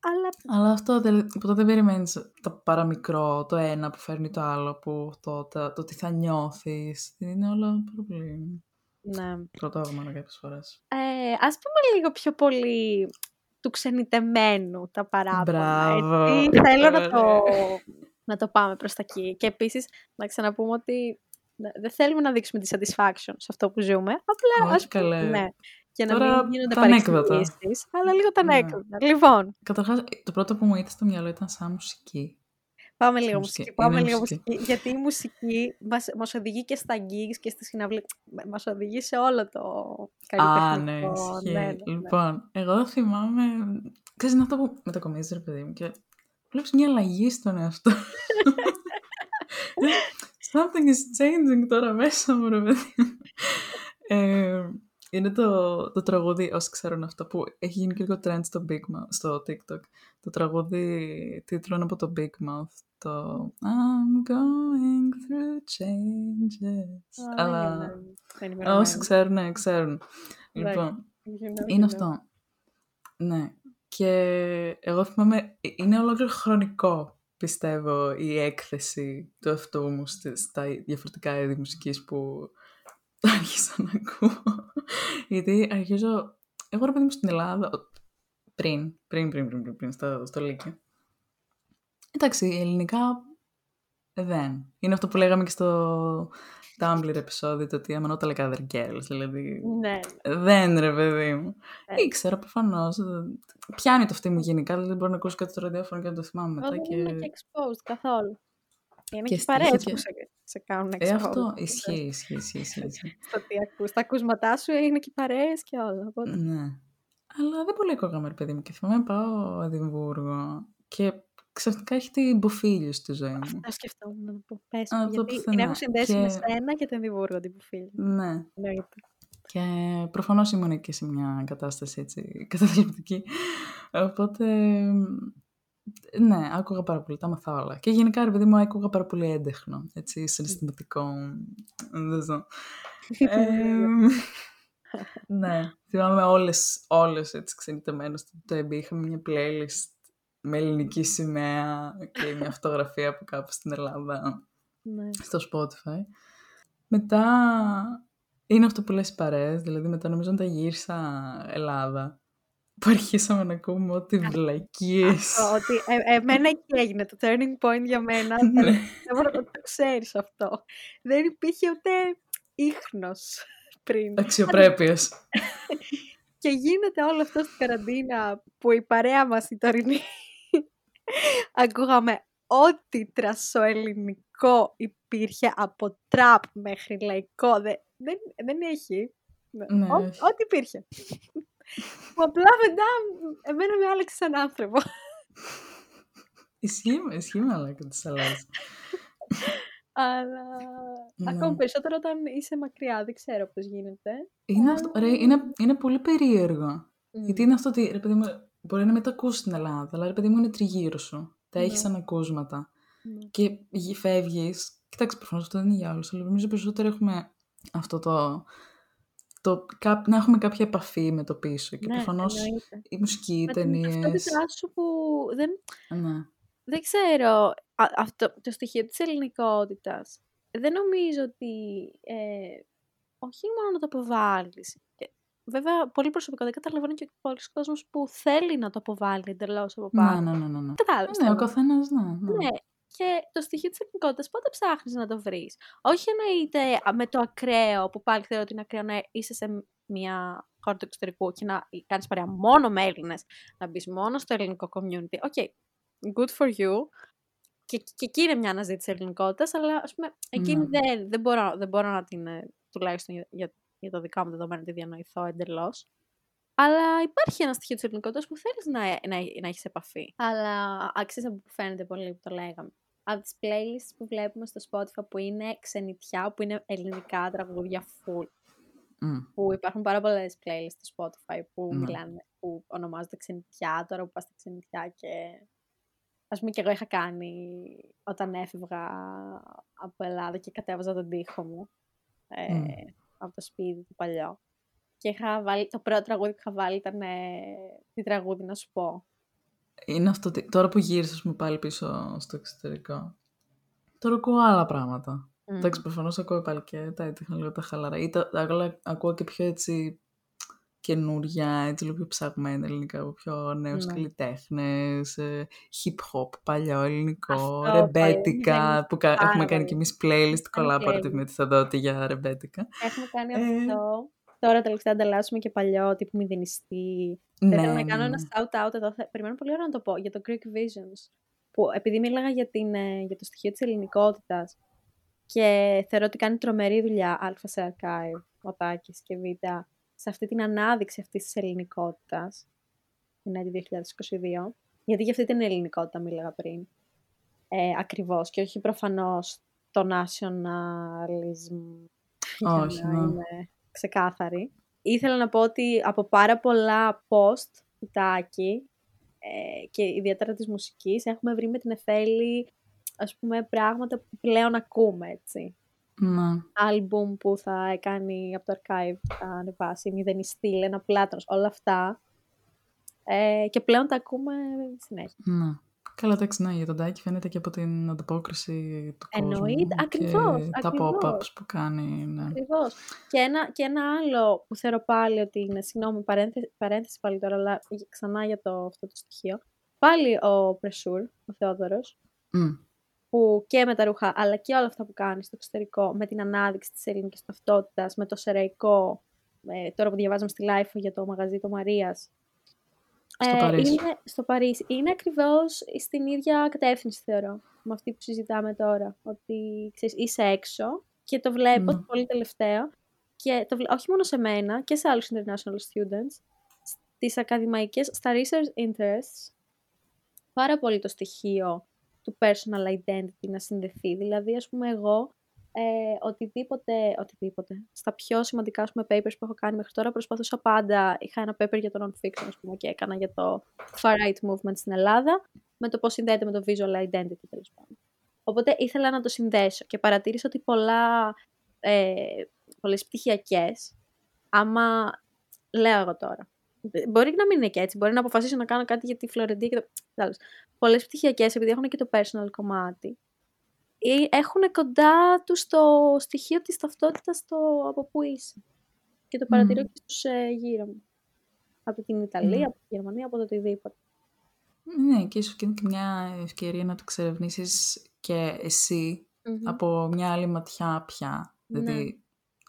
Τέλεια». Αλλά Αλλά αυτό δεν- ποτέ δεν περιμένεις το παραμικρό, το ένα που φέρνει το άλλο, που το, το, το τι θα νιώθεις. Είναι όλα πάρα πολύ ναι. πρωτόγνωρα κάποιες φορές. Ε, ας πούμε λίγο πιο πολύ του ξενιτεμένου τα παράπονα. Μπράβο. Έτσι, θέλω να το, Ωραία. να το πάμε προς τα εκεί. Και επίσης να ξαναπούμε ότι ναι, δεν θέλουμε να δείξουμε τη satisfaction σε αυτό που ζούμε. Απλά Όχι, ας πούμε, καλέ. ναι. Και να Τώρα μην γίνονται τα ανέκδοτα. παρεξηγήσεις, αλλά λίγο τα Ναι. ανέκδοτα. Λοιπόν, Καταρχάς, το πρώτο που μου ήρθε στο μυαλό ήταν σαν μουσική. πάμε Σε λίγο μουσική. μουσική. Πάμε Είναι λίγο μουσική. μουσική. Γιατί η μουσική μας, μας οδηγεί και στα gigs και στη συναυλία. Μας οδηγεί σε όλο το Α, ναι, καλλιτεχνικό. ισχύει. ναι, ναι, ναι. Λοιπόν, εγώ θυμάμαι. Ξέρεις, είναι αυτό που μετακομίζεις, ρε παιδί μου, και βλέπεις μια αλλαγή στον εαυτό. Something is changing τώρα μέσα μου, ρε παιδί μου. Ε, είναι το, το τραγούδι, όσοι ξέρουν αυτό, που έχει γίνει και λίγο trend στο, Big Mouth, στο TikTok. Το τραγούδι τίτλο είναι από το Big Mouth. Το I'm going through changes. Α, Αλλά δεν είμαι ενημερωμένη. όσοι ξέρουν, ξέρουν. Εντάξει. Λοιπόν, You know, είναι you know. αυτό. Ναι. Και εγώ θυμάμαι, ε, είναι ολόκληρο χρονικό, πιστεύω, η έκθεση του εαυτού μου στη- στα διαφορετικά είδη μουσικής που άρχισα να ακούω. Γιατί αρχίζω, εγώ ρε παιδί μου στην Ελλάδα, ο- πριν, πριν, πριν, πριν, πριν, πριν στο, στο Λύκειο. Εντάξει, ελληνικά δεν. Είναι αυτό που λέγαμε και στο Tumblr επεισόδιο, το ότι I'm not like other girls, δηλαδή Ναι, δεν ρε παιδί μου. Ε. Ήξερα προφανώς. Πιάνει το αυτή μου γενικά, δηλαδή μπορώ να ακούσω κάτι στο ραδιόφωνο και να το θυμάμαι μετά. δεν Και... είναι και exposed καθόλου. Είναι Και και, στοιχεία παρέες και- που σε, σε κάνουν exposed. Ε, αυτό ισχύει, ισχύει, ισχύει. ισχύει, ισχύει. Στο τι ακούς. Τα ακούσματά σου είναι και οι παρέες και όλα. Οπότε... ναι. Αλλά δεν πολύ ακούγαμε, ρε παιδί μου. Και θυμάμαι πάω Εδιμβούργο και ξαφνικά έχει την Μποφίλιο στη ζωή μου. Αυτό σκεφτόμουν να το πω. Πες, Α, μου, το γιατί την πουθενά. έχω συνδέσει με Και- σένα και την Διβούργο την Πουφίλη. Ναι. Εννοείται. Και προφανώς ήμουν και σε μια κατάσταση έτσι καταθλιπτική. Οπότε. Ναι, άκουγα πάρα πολύ, τα έμαθα όλα. Και γενικά, ρε παιδί μου, άκουγα πάρα πολύ έντεχνο, έτσι, συναισθηματικό. Δεν ξέρω. Εμ, ναι, θυμάμαι όλες, όλες έτσι ξενιτεμένες στο Τέμπι. Είχαμε μια playlist με ελληνική σημαία και μια φωτογραφία από κάπου στην Ελλάδα Ναι. στο Spotify. Μετά είναι αυτό που λες οι παρέες, δηλαδή μετά νομίζω όταν γύρισα Ελλάδα, που αρχίσαμε να ακούμε ό,τι βλακίες. Αυτό, ότι ε, εμένα εκεί έγινε το turning point για μένα. Ναι. Δεν μπορώ να το ξέρεις αυτό. Δεν υπήρχε ούτε ίχνος πριν. Αξιοπρέπειας. Και γίνεται όλο αυτό στην καραντίνα που η παρέα μας η τωρινή ακούγαμε ό,τι τρασοελληνικό υπήρχε από τραπ μέχρι λαϊκό. Δεν, δεν, δεν έχει. Ναι, Ό- όχι. ό,τι υπήρχε. Που απλά μετά εμένα με άλλαξε σαν άνθρωπο. Ισχύει, ισχύει μαλάκα της αλλάζει. Αλλά Ναι. ακόμη περισσότερο όταν είσαι μακριά. Δεν ξέρω πώς γίνεται. Είναι, αυτό, ρε, είναι, είναι πολύ περίεργο. Γιατί είναι αυτό ότι, ρε παιδί μου, μπορεί να μην το ακούσει στην Ελλάδα, αλλά ρε παιδί μου είναι τριγύρω σου. Τα έχεις Ναι. σαν ακούσματα. Ναι. Και φεύγεις. Κοιτάξτε, προφανώς αυτό δεν είναι για όλους, αλλά νομίζω περισσότερο έχουμε αυτό το. Το κά- να έχουμε κάποια επαφή με το πίσω. Και Ναι, προφανώς εννοείται. η μουσική, οι Με την ταινίε. ταυτότητά σου που δεν, Ναι. δεν ξέρω, α, αυτό, το στοιχείο της ελληνικότητας, δεν νομίζω ότι, ε, όχι μόνο να το αποβάλεις, και βέβαια πολύ προσωπικό, δεν καταλαβαίνω και πολλοί κόσμος που θέλει να το αποβάλει εντελώς από Ναι, πάνω. ναι, ναι, ναι. ναι. Κατάλαβες. Ναι, τι ο εννοώ. καθένας, ναι. ναι. Ναι, και το στοιχείο της εθνικότητας πότε ψάχνεις να το βρεις; Όχι εννοείται α, με το ακραίο, που πάλι θεωρώ ότι είναι ακραίο να είσαι σε μια χώρα του εξωτερικού και να κάνεις παρέα μόνο με Έλληνες, να μπεις μόνο στο ελληνικό community. OK, good for you. Και, και εκεί είναι μια αναζήτηση ελληνικότητας, αλλά ας πούμε, εκείνη Ναι. δεν, δεν, μπορώ, δεν μπορώ να την, ε, τουλάχιστον για, για, για το δικά μου δεδομένα, τη διανοηθώ εντελώς. Αλλά υπάρχει ένα στοιχείο της ελληνικότητα που θέλεις να, να, να έχεις επαφή. Αλλά αξίζει από που φαίνεται πολύ που το λέγαμε. Από τις playlists που βλέπουμε στο Spotify που είναι ξενιτιά, που είναι ελληνικά τραγούδια full. Μμ. Που υπάρχουν πάρα πολλές playlists στο Spotify που Ναι. μιλάνε, που ονομάζονται ξενιτιά. Τώρα που πας στα ξενιτιά και. Α πούμε και εγώ είχα κάνει όταν έφευγα από Ελλάδα και κατέβαζα τον τοίχο μου ε, Μμ. από το σπίτι του παλιό. Και είχα βάλει, το πρώτο τραγούδι που είχα βάλει ήταν ε, τι τραγούδι να σου πω. Είναι αυτό. ότι- Τώρα που γύρισα, ας πούμε, πάλι πίσω στο εξωτερικό. Τώρα ακούω άλλα πράγματα. Μμ. Εντάξει, προφανώς ακούω πάλι και τα έτυχα λίγο τα χαλαρά. Ή τα, άλλα ακούω και πιο έτσι καινούρια, έτσι λίγο πιο ψαγμένα ελληνικά, από πιο νέους Ναι. καλλιτέχνες, ε, hip hop, παλιό ελληνικό, Αυτό, ρεμπέτικα, παλιό, που κα- πάρα έχουμε κάνει πολύ. κι εμείς playlist Κάνει collaborative playlist. με τη Θοδότη για ρεμπέτικα. Έχουμε κάνει Ε. αυτό. Τώρα τελευταία ανταλλάσσουμε και παλιό, τύπου μηδενιστή. Ναι, Θα ήθελα να ναι, κάνω ναι. ένα shout-out εδώ. Θα... Περιμένω πολύ ώρα να το πω για το Greek Visions. Που επειδή μίλαγα για, την, ε, για το στοιχείο της ελληνικότητας και θεωρώ ότι κάνει τρομερή δουλειά Α σε archive, ο Τάκης και Β, σε αυτή την ανάδειξη αυτής της ελληνικότητας, την έτη 2022, γιατί για αυτή την ελληνικότητα μίλαγα πριν, ε, ακριβώς, και όχι προφανώς το nationalism, για Όχι, να ναι. είμαι ξεκάθαρη. Ήθελα να πω ότι από πάρα πολλά post του Τάκη ε, και ιδιαίτερα της μουσικής έχουμε βρει με την Εφέλη ας πούμε πράγματα που πλέον ακούμε έτσι. Ναι. Άλμπουμ που θα κάνει από το archive, θα ανεβάσει, μηδενιστή, ένα πλάτανος, όλα αυτά. Ε, και πλέον τα ακούμε συνέχεια. Ναι. Καλά, εντάξει, ναι, για τον Τάκη φαίνεται και από την ανταπόκριση του κόσμου. Εννοείται, ακριβώς, Και τα ακριβώς. pop-ups που κάνει, ναι. Ακριβώς. Και ένα, και ένα άλλο που θεωρώ πάλι ότι είναι, συγγνώμη, παρένθεση, παρένθεση πάλι τώρα, αλλά ξανά για το, αυτό το στοιχείο. Πάλι ο Πρεσούρ, ο Θεόδωρος, Μμ. που και με τα ρούχα, αλλά και όλα αυτά που κάνει στο εξωτερικό, με την ανάδειξη της ελληνικής ταυτότητας, με το σεραϊκό, ε, τώρα που διαβάζαμε στη Life για το μαγαζί του Μαρίας. Στο Παρίσι. Είναι, στο Παρίσι. Είναι ακριβώς στην ίδια κατεύθυνση, θεωρώ, με αυτή που συζητάμε τώρα. Ότι, ξέρεις, είσαι έξω και το βλέπω Ναι. πολύ τελευταίο, και το, βλέ- όχι μόνο σε μένα, και σε άλλους international students, στις ακαδημαϊκές, στα research interests, πάρα πολύ το στοιχείο του personal identity να συνδεθεί. Δηλαδή, ας πούμε, εγώ ε, οτιδήποτε, οτιδήποτε, στα πιο σημαντικά ας πούμε, papers που έχω κάνει μέχρι τώρα, προσπαθούσα πάντα, είχα ένα paper για το non-fiction, ας πούμε, και έκανα για το far-right movement στην Ελλάδα, με το πώς συνδέεται με το visual identity, τέλος πάντων. Οπότε ήθελα να το συνδέσω και παρατήρησα ότι πολλά, ε, πολλές πτυχιακές, άμα λέω εγώ τώρα, Μπορεί να μην είναι και έτσι. Μπορεί να αποφασίσω να κάνω κάτι για τη Φλωρεντία και το. Τέλος. Πολλές πτυχιακές, επειδή έχουν και το personal κομμάτι, ή έχουν κοντά τους το στοιχείο της ταυτότητας στο από πού είσαι. Και το παρατηρώ Μμμ. και στους ε, γύρω μου. Από την Ιταλία, Μμμ. από τη Γερμανία, από το οτιδήποτε. Ναι, και ίσως και είναι και μια ευκαιρία να το εξερευνήσεις και εσύ Μμμ. από μια άλλη ματιά πια. Ναι. Δηλαδή,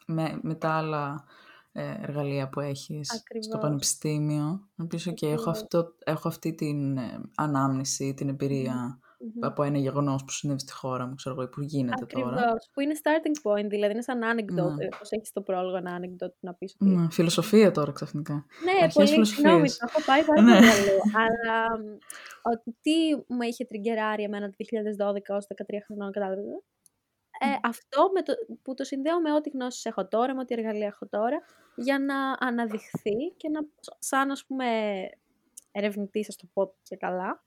με, με τα άλλα ε, εργαλεία που έχεις στο Ακριβώς. πανεπιστήμιο. Να πεις, «OK, έχω, Ακριβώς. αυτό, έχω αυτή την ε, ανάμνηση, την εμπειρία Μμμ. από ένα γεγονός που συνέβη στη χώρα μου, ξέρω εγώ, ή που γίνεται τώρα. Ακριβώς. Που είναι starting point, δηλαδή είναι σαν anecdote. Ναι. Ναι. Πώς έχεις το πρόλογο ένα anecdote να πεις ότι Ναι, φιλοσοφία τώρα ξαφνικά. Ναι, Αρχές πολύ φιλοσοφίες. συγγνώμη, το έχω πάει πάρα Ναι. πολύ αλλού. Αλλά μ, ότι τι μου είχε τριγκεράρει εμένα το 2012 ως 13 χρονών, κατάλαβες. ε, αυτό με το, που το συνδέω με ό,τι γνώσεις έχω τώρα, με ό,τι εργαλεία έχω τώρα, για να αναδειχθεί και να, σαν ας πούμε ερευνητή, θα το πω και καλά,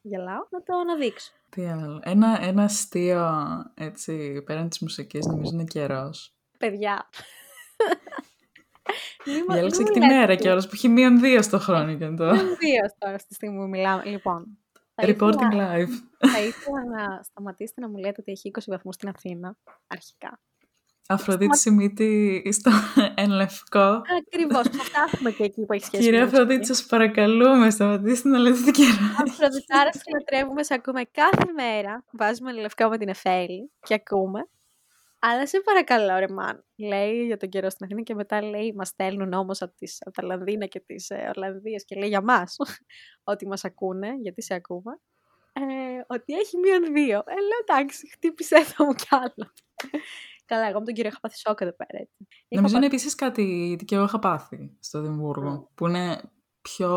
γελάω, να το αναδείξω. Τι άλλο. Ένα, ένα αστείο, έτσι, πέραν της μουσικής, νομίζω είναι καιρός. Παιδιά. Διάλεξα και τη μέρα κιόλας που έχει μείον δύο στο χρόνο και τώρα. Μείον δύο τώρα στη στιγμή που μιλάμε. Λοιπόν, Reporting live. Θα ήθελα να σταματήσετε να μου λέτε ότι έχει 20 βαθμούς στην Αθήνα, αρχικά. Αφροδίτη Σιμίτη στο εν λευκό. Ακριβώς, θα φτάσουμε και εκεί που έχει σχέση. Κυρία Αφροδίτη, σας παρακαλούμε, σταματήστε να λέτε την καιρό. Αφροδιτάρα, σε λατρεύουμε, σε ακούμε κάθε μέρα. Βάζουμε λευκό με την Εφέλη και ακούμε. Αλλά σε παρακαλώ, ρε Μαν. Λέει για τον καιρό στην Αθήνα και μετά λέει: Μας στέλνουν όμως από, από τα Λανδίνα και τις ε, Ορλανδίε και λέει για μας ότι μας ακούνε, γιατί σε ακούμε. Ε, ότι έχει μείον δύο. Ε, λέω εντάξει, χτύπησε το μου κι άλλο. Καλά, εγώ με τον κύριο είχα πάθει σοκ εδώ πέρα. Έτσι. Νομίζω είναι επίσης κάτι και εγώ είχα πάθει στο Δημβούργο, που είναι πιο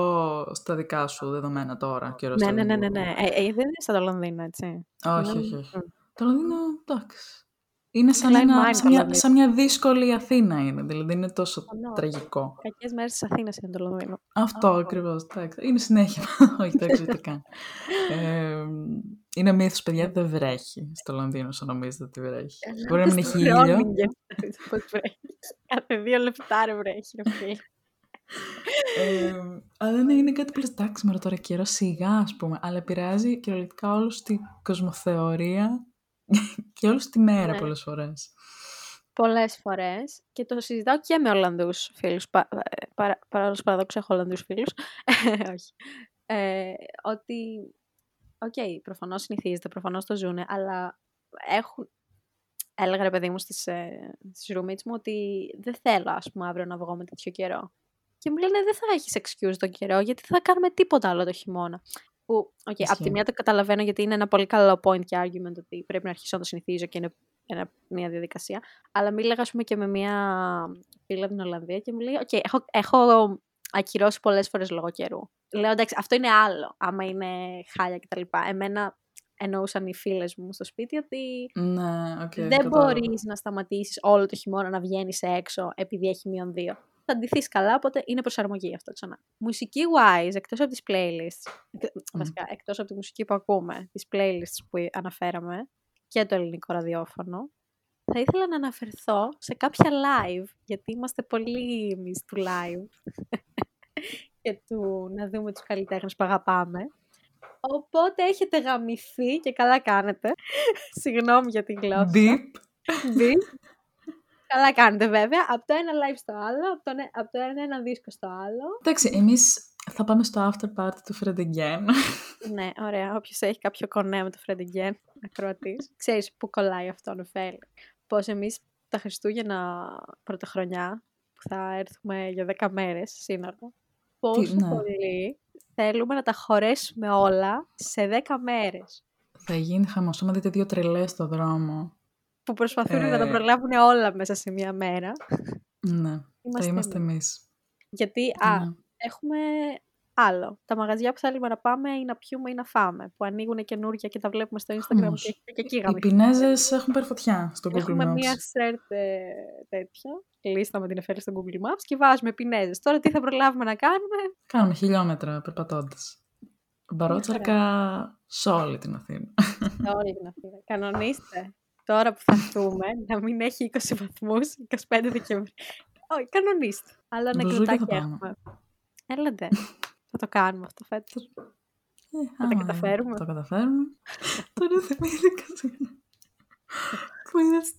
στα δικά σου δεδομένα τώρα. Καιρό ναι, ναι, ναι, ναι, ναι. Ε, ε, δεν είναι σαν το Λονδίνο, έτσι. Όχι, όχι, όχι. Το Λονδίνο, εντάξει. Είναι σαν, ένα, σαν, μια, σαν μια δύσκολη Αθήνα είναι, δηλαδή είναι τόσο oh, τραγικό. Κακές μέρες της Αθήνας είναι το Λονδίνο. Αυτό oh. ακριβώς. Είναι συνέχεια. Όχι, δεν ξέρω τι καν. Ε, είναι μύθο, παιδιά, δεν βρέχει στο Λονδίνο, όσο νομίζετε ότι βρέχει. Μπορεί να μην έχει ήλιο. Κάθε δύο λεπτά ρε βρέχει. ε, αλλά ναι, είναι κάτι που λες, εντάξει, μωρέ τώρα καιρό σιγά, ας πούμε, αλλά επηρεάζει κυριολεκτικά όλους στην κοσμοθεωρία και όλους τη μέρα ναι. πολλές φορές. Πολλές φορές και το συζητάω και με Ολλανδούς φίλους, πα, ε, παρά, παρά παραδόξους έχω Ολλανδούς φίλους, όχι, ε, ότι, OK, okay, προφανώς συνηθίζεται, προφανώς το ζουνε, αλλά έχουν, έλεγα ρε παιδί μου στις, ε, στις roommates μου ότι δεν θέλω ας πούμε αύριο να βγω με τέτοιο καιρό. Και μου λένε δεν θα έχεις excuse τον καιρό γιατί θα κάνουμε τίποτα άλλο το χειμώνα. Που, okay, από τη μία το καταλαβαίνω γιατί είναι ένα πολύ καλό point και argument ότι πρέπει να αρχίσω να το συνηθίζω και είναι ένα, μια διαδικασία. Αλλά μίλαγα, ας πούμε, και με μια φίλη από την Ολλανδία και μου λέει: OK, έχω, έχω ακυρώσει πολλές φορές λόγω καιρού. Λέω: Εντάξει, αυτό είναι άλλο. Άμα είναι χάλια κτλ. Εμένα εννοούσαν οι φίλες μου στο σπίτι ότι ναι, okay, δεν μπορείς να σταματήσεις όλο το χειμώνα να βγαίνεις έξω επειδή έχει μείον δύο θα ντυθείς καλά, οπότε είναι προσαρμογή αυτό ξανά. Μουσική wise, εκτός από τις playlists, mm. βασικά εκτός από τη μουσική που ακούμε, τις playlists που αναφέραμε και το ελληνικό ραδιόφωνο, θα ήθελα να αναφερθώ σε κάποια live, γιατί είμαστε πολύ εμείς του live και του να δούμε τους καλλιτέχνες που αγαπάμε. Οπότε έχετε γαμηθεί και καλά κάνετε. Συγγνώμη για την γλώσσα. Deep. Deep. Καλά κάνετε βέβαια. Από το ένα live στο άλλο, από το, από το ένα, ένα δίσκο στο άλλο. Εντάξει, εμείς θα πάμε στο after party του Fred Again. ναι, ωραία. Όποιος έχει κάποιο κονέ με το Fred Again, ακροατή, ξέρεις πού κολλάει αυτό, Νεφέλ. Πώς εμείς τα Χριστούγεννα πρωτοχρονιά, που θα έρθουμε για 10 μέρες σύνορα, πόσο ναι. πολύ θέλουμε να τα χωρέσουμε όλα σε 10 μέρες. Θα γίνει χαμός, άμα δείτε δύο τρελές στο δρόμο που προσπαθούν να τα ε. προλάβουν όλα μέσα σε μία μέρα. Ναι, είμαστε θα είμαστε εμείς. Γιατί, α, ναι. έχουμε άλλο. Τα μαγαζιά που θέλουμε να πάμε ή να πιούμε ή να φάμε, που ανοίγουν καινούργια και τα βλέπουμε στο Instagram Όμως, και, και εκεί Οι Πινέζες έχουν περφωτιά στο Google έχουμε Maps. Έχουμε μία σερτ ε, τέτοια, λίστα με την εφέλη στο Google Maps και βάζουμε Πινέζες. Τώρα τι θα προλάβουμε να κάνουμε; Κάνουμε χιλιόμετρα περπατώντας. Μπαρότσαρκα σε όλη την Αθήνα. Σε όλη την Αθήνα. Κανονίστε τώρα που θα έρθουμε να μην έχει 20 βαθμούς 25 Δεκεμβρίου. Όχι, κανονίστε. Αλλά ανεκδοτάκι έχουμε. Έλατε. Θα το κάνουμε αυτό φέτος. Ε, θα τα καταφέρουμε. Θα το καταφέρουμε. Τώρα θυμήθηκα που είδες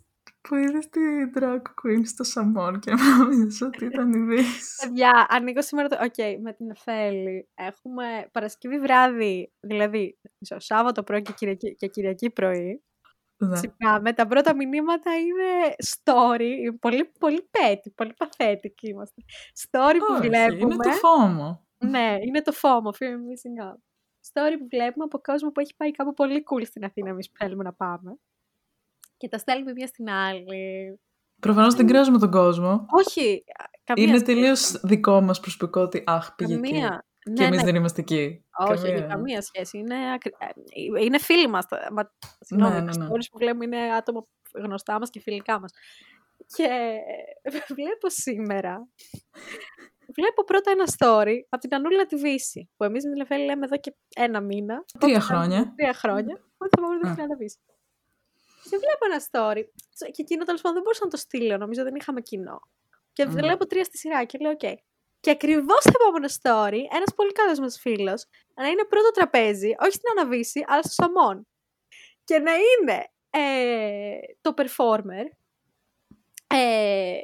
που είδες τη drag queen στο Shamone και νόμιζες ότι ήταν η Βίσση. Παιδιά, ανοίγω σήμερα το... OK, okay, με τη Νεφέλη. Έχουμε Παρασκευή βράδυ, δηλαδή Σάββατο πρωί και Κυριακή, και Κυριακή πρωί. Ναι. Ξυπνάμε. Τα πρώτα μηνύματα είναι story. Πολύ, πολύ πέτη, πολύ παθέτικοι είμαστε. Story που βλέπουμε. Είναι το φόμο. Ναι, είναι το φόμο. Fear missing out. Story που βλέπουμε από κόσμο που έχει πάει κάπου πολύ cool στην Αθήνα, εμείς που θέλουμε να πάμε. Και τα στέλνουμε μία στην άλλη. Προφανώς δεν κράζουμε τον κόσμο. Όχι. Καμία είναι τελείως δικό μας προσωπικό ότι αχ, πήγε καμία, και Ναι, εμείς ναι. δεν είμαστε εκεί. Όχι, όχι, Καμία. καμία σχέση. Είναι, ακρι- ε, είναι φίλοι μας. τα- Μα, συγγνώμη, Ναι, τα ναι, ναι. stories που βλέπουμε είναι άτομα γνωστά μας και φιλικά μας. Και βλέπω σήμερα, βλέπω πρώτα ένα story από την Αννούλα τη Βίσση, που εμείς με τη Νεφέλη λέμε εδώ και ένα μήνα. Τρία Ότι θα- χρόνια. Τρία χρόνια. Ότι θα πάμε Α. την Άννα Βίσση. Και βλέπω ένα story. Και εκείνο τέλος πάντων δεν μπορούσα να το στείλω, νομίζω δεν είχαμε κοινό. Και Μμ. βλέπω τρία στη σειρά και λέω: Οκ. Και ακριβώς το επόμενο story, ένας πολύ καλός μας φίλος, να είναι πρώτο τραπέζι, όχι στην Αναβύση, αλλά στο Σαμόν. Και να είναι ε, το performer ε,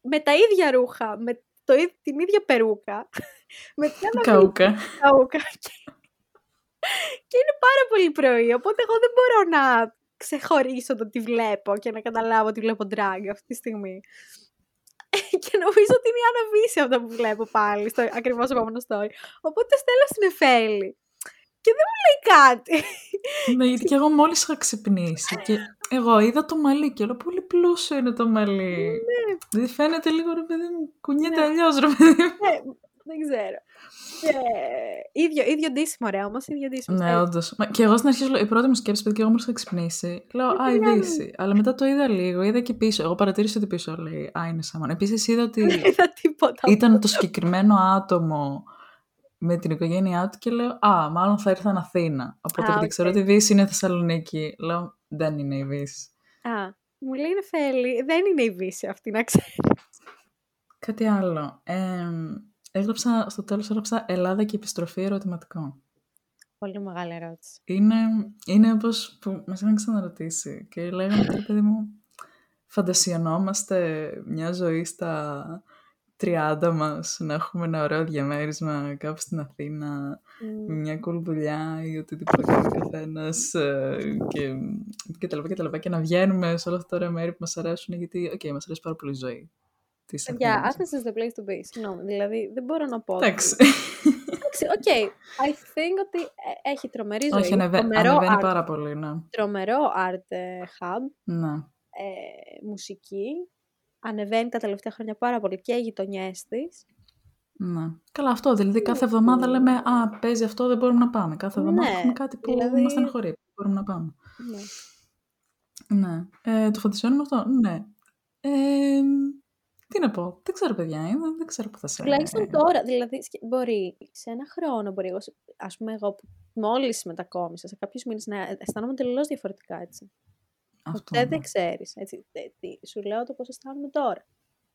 με τα ίδια ρούχα, με το, ί- την ίδια περούκα, με την Αναβύση Καούκα. καούκα. Και, και είναι πάρα πολύ πρωί, οπότε εγώ δεν μπορώ να ξεχωρίσω το τι βλέπω και να καταλάβω ότι βλέπω drag αυτή τη στιγμή. και νομίζω ότι είναι η Άννα Βύση αυτό που βλέπω πάλι στο ακριβώς επόμενο story. Οπότε στέλνω στην Εφέλη. Και δεν μου λέει κάτι. Ναι, γιατί και εγώ μόλις είχα ξυπνήσει και εγώ είδα το μαλλί και λέω πολύ πλούσιο είναι το μαλλί. Δεν φαίνεται λίγο ρε παιδί μου, κουνιέται Ναι. αλλιώς ρε παιδί μου. Ναι, δεν ξέρω. Και ίδιο, ίδιο ντύσιμο ρε όμως, ίδιο ντύσιμο. Ναι, ξέρεις. όντως. Και εγώ στην αρχή, σου λέω- η πρώτη μου σκέψη, παιδί, και εγώ μόλι είχα ξυπνήσει, λέω Α, η παιδιά μου. Βίσση. Αλλά μετά το είδα λίγο, είδα και πίσω. Εγώ παρατήρησα ότι πίσω λέει Α, είναι Shamone. Επίσης είδα ότι Δεν είδα τίποτα. ήταν το συγκεκριμένο άτομο με την οικογένειά του και λέω Α, μάλλον θα ήρθαν Αθήνα. Οπότε Α, επειδή οκ. ξέρω ότι η Βίσση είναι Θεσσαλονίκη, λέω Δεν είναι η Βίσση. Α, μου λέει η Νεφέλη, δεν είναι η Βίσση αυτή να ξέρεις. Κάτι άλλο. Ε, έγραψα, στο τέλος έγραψα Ελλάδα και επιστροφή ερωτηματικό. Πολύ μεγάλη ερώτηση. Είναι, είναι όπως που μας είχαν ξαναρωτήσει και λέγανε ότι, παιδί μου, φαντασιωνόμαστε μια ζωή στα 30 μας, να έχουμε ένα ωραίο διαμέρισμα κάπου στην Αθήνα, με μια cool δουλειά ή οτιδήποτε κάνει ο καθένας ε, και, και τα λοιπά και τα λοιπά και να βγαίνουμε σε όλα αυτά τα ωραία μέρη που μας αρέσουν γιατί, οκ, μας αρέσει πάρα πολύ η ζωή της Παιδιά, Αθήνας. Athens is the place to be. Συγγνώμη, δηλαδή δεν μπορώ να πω. ότι- Εντάξει. Εντάξει, OK. I think ότι ε, έχει τρομερή ζωή. Όχι, ανεβα... τρομερό, ανεβαίνει art, πάρα πολύ, ναι. τρομερό art ε, hub, ναι. ε, μουσική. Ανεβαίνει τα τελευταία χρόνια πάρα πολύ και οι γειτονιές της. Ναι. Καλά, αυτό. Δηλαδή, κάθε εβδομάδα λέμε Α, παίζει αυτό, δεν μπορούμε να πάμε. Κάθε εβδομάδα Ναι, έχουμε κάτι που δηλαδή- μας στεναχωρεί. Δεν μπορούμε να πάμε. Ναι. Ναι. Ε, το φαντασιώνουμε αυτό. Ναι. Ε, τι να πω. Δεν ξέρω, παιδιά. ε, Δεν, δεν ξέρω που θα σε. Τουλάχιστον τώρα, δηλαδή σκε- μπορεί σε ένα χρόνο, μπορεί εγώ, σε- ας πούμε εγώ που μόλις μετακόμισα σε κάποιους μήνες να αισθάνομαι τελείως διαφορετικά έτσι. Αυτό. Ποτέ ναι. δεν ξέρεις, έτσι. τε- τι- Σου λέω το πώς αισθάνομαι τώρα.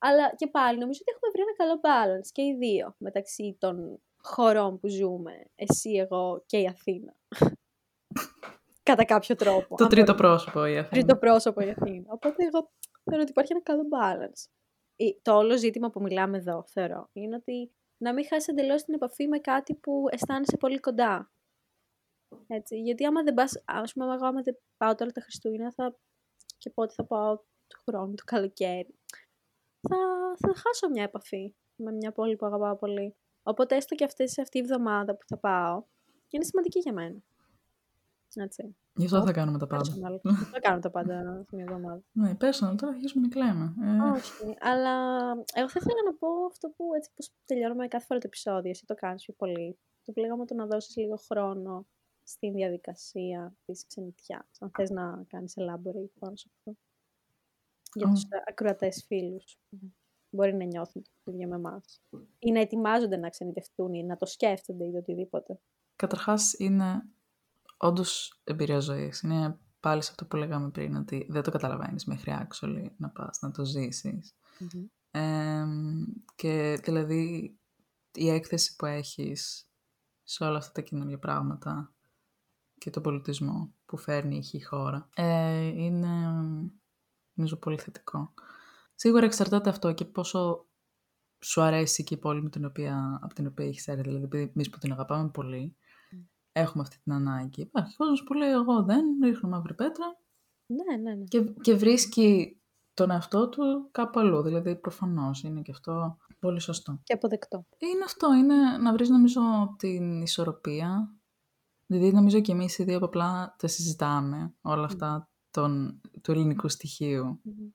Αλλά και πάλι νομίζω ότι έχουμε βρει ένα καλό balance και οι δύο μεταξύ των χωρών που ζούμε. Εσύ, εγώ και η Αθήνα. Κατά κάποιο τρόπο. Το αν τρίτο μπορούμε- πρόσωπο η Αθήνα. τρίτο πρόσωπο η Αθήνα. Οπότε εγώ θεωρώ ότι υπάρχει ένα καλό balance. Η- Το όλο ζήτημα που μιλάμε εδώ, θεωρώ, είναι ότι να μην χάσει εντελώς την επαφή με κάτι που αισθάνεσαι πολύ κοντά. Έτσι, γιατί άμα δεν πας, ας πούμε, εγώ άμα δεν πάω τώρα τα Χριστούγεννα θα... και πότε θα πάω του χρόνου, το καλοκαίρι, θα, θα χάσω μια επαφή με μια πόλη που αγαπάω πολύ. Οπότε έστω και αυτές, αυτή η εβδομάδα που θα πάω, είναι σημαντική για μένα. Έτσι. Γι' αυτό θα κάνουμε τα πάντα. Personal. Δεν θα κάνω τα πάντα σε μια εβδομάδα. Ναι, personal, τώρα αρχίζουμε να κλαίμε. Ε, Όχι, αλλά εγώ θα ήθελα να πω αυτό που έτσι πως τελειώνουμε κάθε φορά το επεισόδιο, εσύ το κάνεις πιο πολύ. Το που λέγαμε το να δώσεις λίγο χρόνο στην διαδικασία της ξενιτιάς, αν θες να κάνεις elaborate πάνω σε αυτό. Για Ω. τους ακροατές φίλους. που Μπορεί να νιώθουν το ίδιο με εμάς. Ή να ετοιμάζονται να ξενιτευτούν ή να το σκέφτονται ή οτιδήποτε. Καταρχάς είναι όντως εμπειρία ζωής. Είναι πάλι σε αυτό που λέγαμε πριν, ότι δεν το καταλαβαίνεις μέχρι actually να πας να το ζήσεις. Ε, και δηλαδή η έκθεση που έχεις σε όλα αυτά τα καινούργια πράγματα και τον πολιτισμό που φέρνει η χώρα ε, είναι νομίζω πολύ θετικό. Σίγουρα εξαρτάται αυτό και πόσο σου αρέσει και η πόλη με την οποία, από την οποία έχεις έρθει. Δηλαδή, επειδή εμείς που την αγαπάμε πολύ, έχουμε αυτή την ανάγκη. Υπάρχει κόσμος που λέει εγώ δεν, ρίχνω μαύρη πέτρα Ναι, ναι, ναι. και, και βρίσκει τον εαυτό του κάπου αλλού. Δηλαδή, προφανώς είναι και αυτό πολύ σωστό. Και αποδεκτό. Είναι αυτό, είναι να βρεις νομίζω την ισορροπία. Δηλαδή νομίζω και εμείς οι δύο απλά τα συζητάμε όλα αυτά των, του ελληνικού στοιχείου. Μμμ.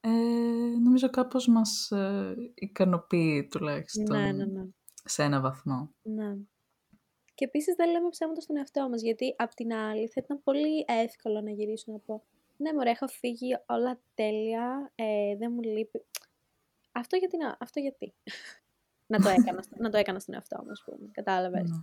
Ε, νομίζω κάπως μας ε, ικανοποιεί τουλάχιστον. Ναι, ναι, ναι. σε ένα βαθμό. Ναι. Και επίσης δεν λέμε ψέματα στον εαυτό μας. Γιατί απ' την άλλη θα ήταν πολύ εύκολο να γυρίσω να πω Ναι, μωρέ, έχω φύγει όλα τέλεια. Ε, δεν μου λείπει. Αυτό γιατί. Να, αυτό γιατί. να, το έκανα, να το έκανα στον εαυτό μου, ας πούμε. Κατάλαβες. Ναι.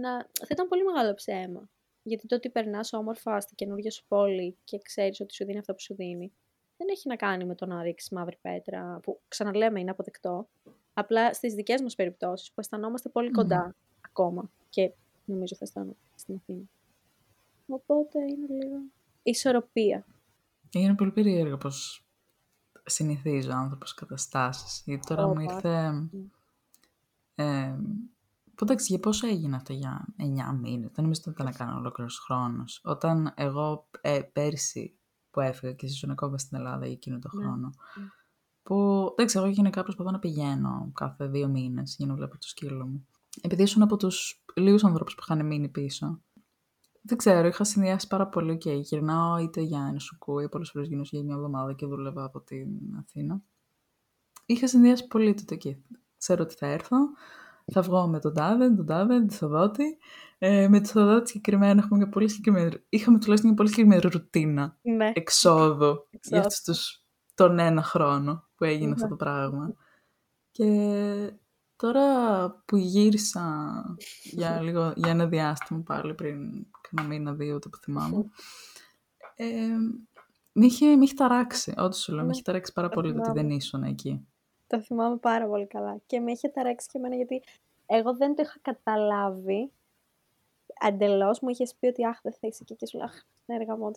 Να, θα ήταν πολύ μεγάλο ψέμα. Γιατί το ότι περνάς όμορφα στην καινούργια σου πόλη και ξέρεις ότι σου δίνει αυτό που σου δίνει, δεν έχει να κάνει με το να ρίξεις μαύρη πέτρα, που ξαναλέμε είναι αποδεκτό. Απλά στις δικές μας περιπτώσεις που αισθανόμαστε πολύ κοντά ακόμα και νομίζω θα αισθάνομαι στην Αθήνα. Οπότε είναι λίγο ισορροπία. Είναι πολύ περίεργος πως συνηθίζει ο άνθρωπος καταστάσεις. Γιατί τώρα Ω, μου πάρα ήρθε... Ε, που εντάξει, για πόσο έγινε αυτό για 9 μήνες. Δεν νομίζω ότι ήταν να κάνω ολόκληρος χρόνος. Όταν εγώ ε, πέρσι που έφυγα και ήσουν ακόμα στην Ελλάδα για εκείνο τον Ναι. χρόνο, που εντάξει, εγώ γενικά προσπαθώ να πηγαίνω κάθε δύο μήνες για να βλέπω το σκύλο μου. Επειδή ήσουν από τους λίγους ανθρώπους που είχαν μείνει πίσω, δεν ξέρω, είχα συνδυάσει πάρα πολύ και γυρνάω είτε για ένα σουκού ή πολλές φορές γυρνούσα για μια εβδομάδα και δούλευα από την Αθήνα. Είχα συνδυάσει πολύ το εκεί. Ξέρω ότι θα έρθω, θα βγω με τον τάδε, τον τάδε, τη Θοδότη. Ε, με τη Θοδότη συγκεκριμένα έχουμε μια πολύ συγκεκριμένη, είχαμε τουλάχιστον μια πολύ συγκεκριμένη ρουτίνα Ναι. εξόδου για Εξόδου. αυτούς τους, τον ένα χρόνο που έγινε αυτό Ναι. το πράγμα. Και τώρα που γύρισα για, λίγο, για ένα διάστημα πάλι πριν κάνα μήνα, δύο, το που θυμάμαι, ε, με, είχε, με είχε ταράξει, ό,τι σου λέω, με Ναι, είχε ταράξει πάρα το πολύ το ότι θυμάμαι. δεν ήσουν εκεί. Το θυμάμαι πάρα πολύ καλά. Και με είχε ταράξει και εμένα γιατί εγώ δεν το είχα καταλάβει εντελώ. Μου είχες πει ότι αχ, δεν θα είσαι εκεί και σου λέω αχ, ναι, έργα μου.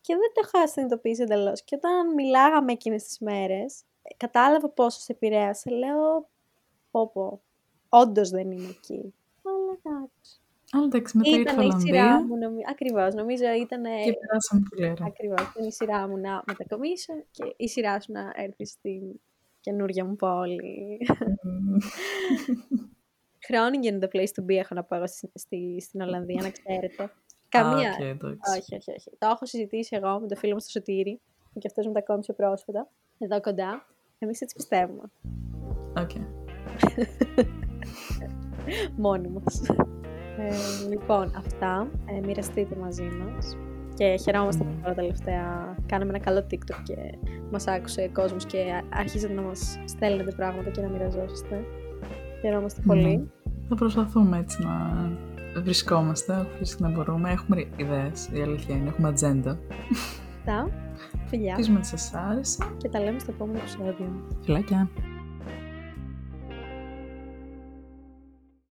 Και δεν το είχα συνειδητοποιήσει εντελώς. Και όταν μιλάγαμε εκείνες τις μέρες, κατάλαβα πόσο σε επηρέασε. Λέω, πω πω, όντως δεν είμαι εκεί. Αλλά εντάξει. Αλλά εντάξει, μετά ήρθα Ήταν η σειρά Ολλανδία μου, νομι... ακριβώς. Νομίζω ήταν και περάσαμε πολύ ωραία. Ακριβώς. Ήταν η σειρά μου να μετακομίσω και η σειρά σου να έρθει στην καινούργια μου πόλη. Μμμ. Groningen the place to be έχω να πω εγώ στη, στη- στην Ολλανδία, να ξέρετε. Καμία. Α, οκ, εντάξει. όχι, όχι, όχι. Το έχω συζητήσει εγώ με το φίλο μου στο Σωτήρι, και αυτός μετακόμισε πρόσφατα, εδώ κοντά. Εμείς έτσι πιστεύουμε. Οκ. Μόνοι μας. Ε, λοιπόν, αυτά. Ε, μοιραστείτε μαζί μας. Και χαιρόμαστε που τώρα τελευταία κάναμε ένα καλό TikTok και μας άκουσε κόσμος και α- άρχιζε να μας στέλνετε πράγματα και να μοιραζόσαστε. Χαιρόμαστε πολύ. Μμμ. Θα προσπαθούμε έτσι να βρισκόμαστε, όποιος και να μπορούμε. Έχουμε ιδέες, η αλήθεια είναι, έχουμε ατζέντα. Αυτά. Φιλιά. Ελπίζουμε ότι σας άρεσε. Και τα λέμε στο επόμενο επεισόδιο. Φιλάκια.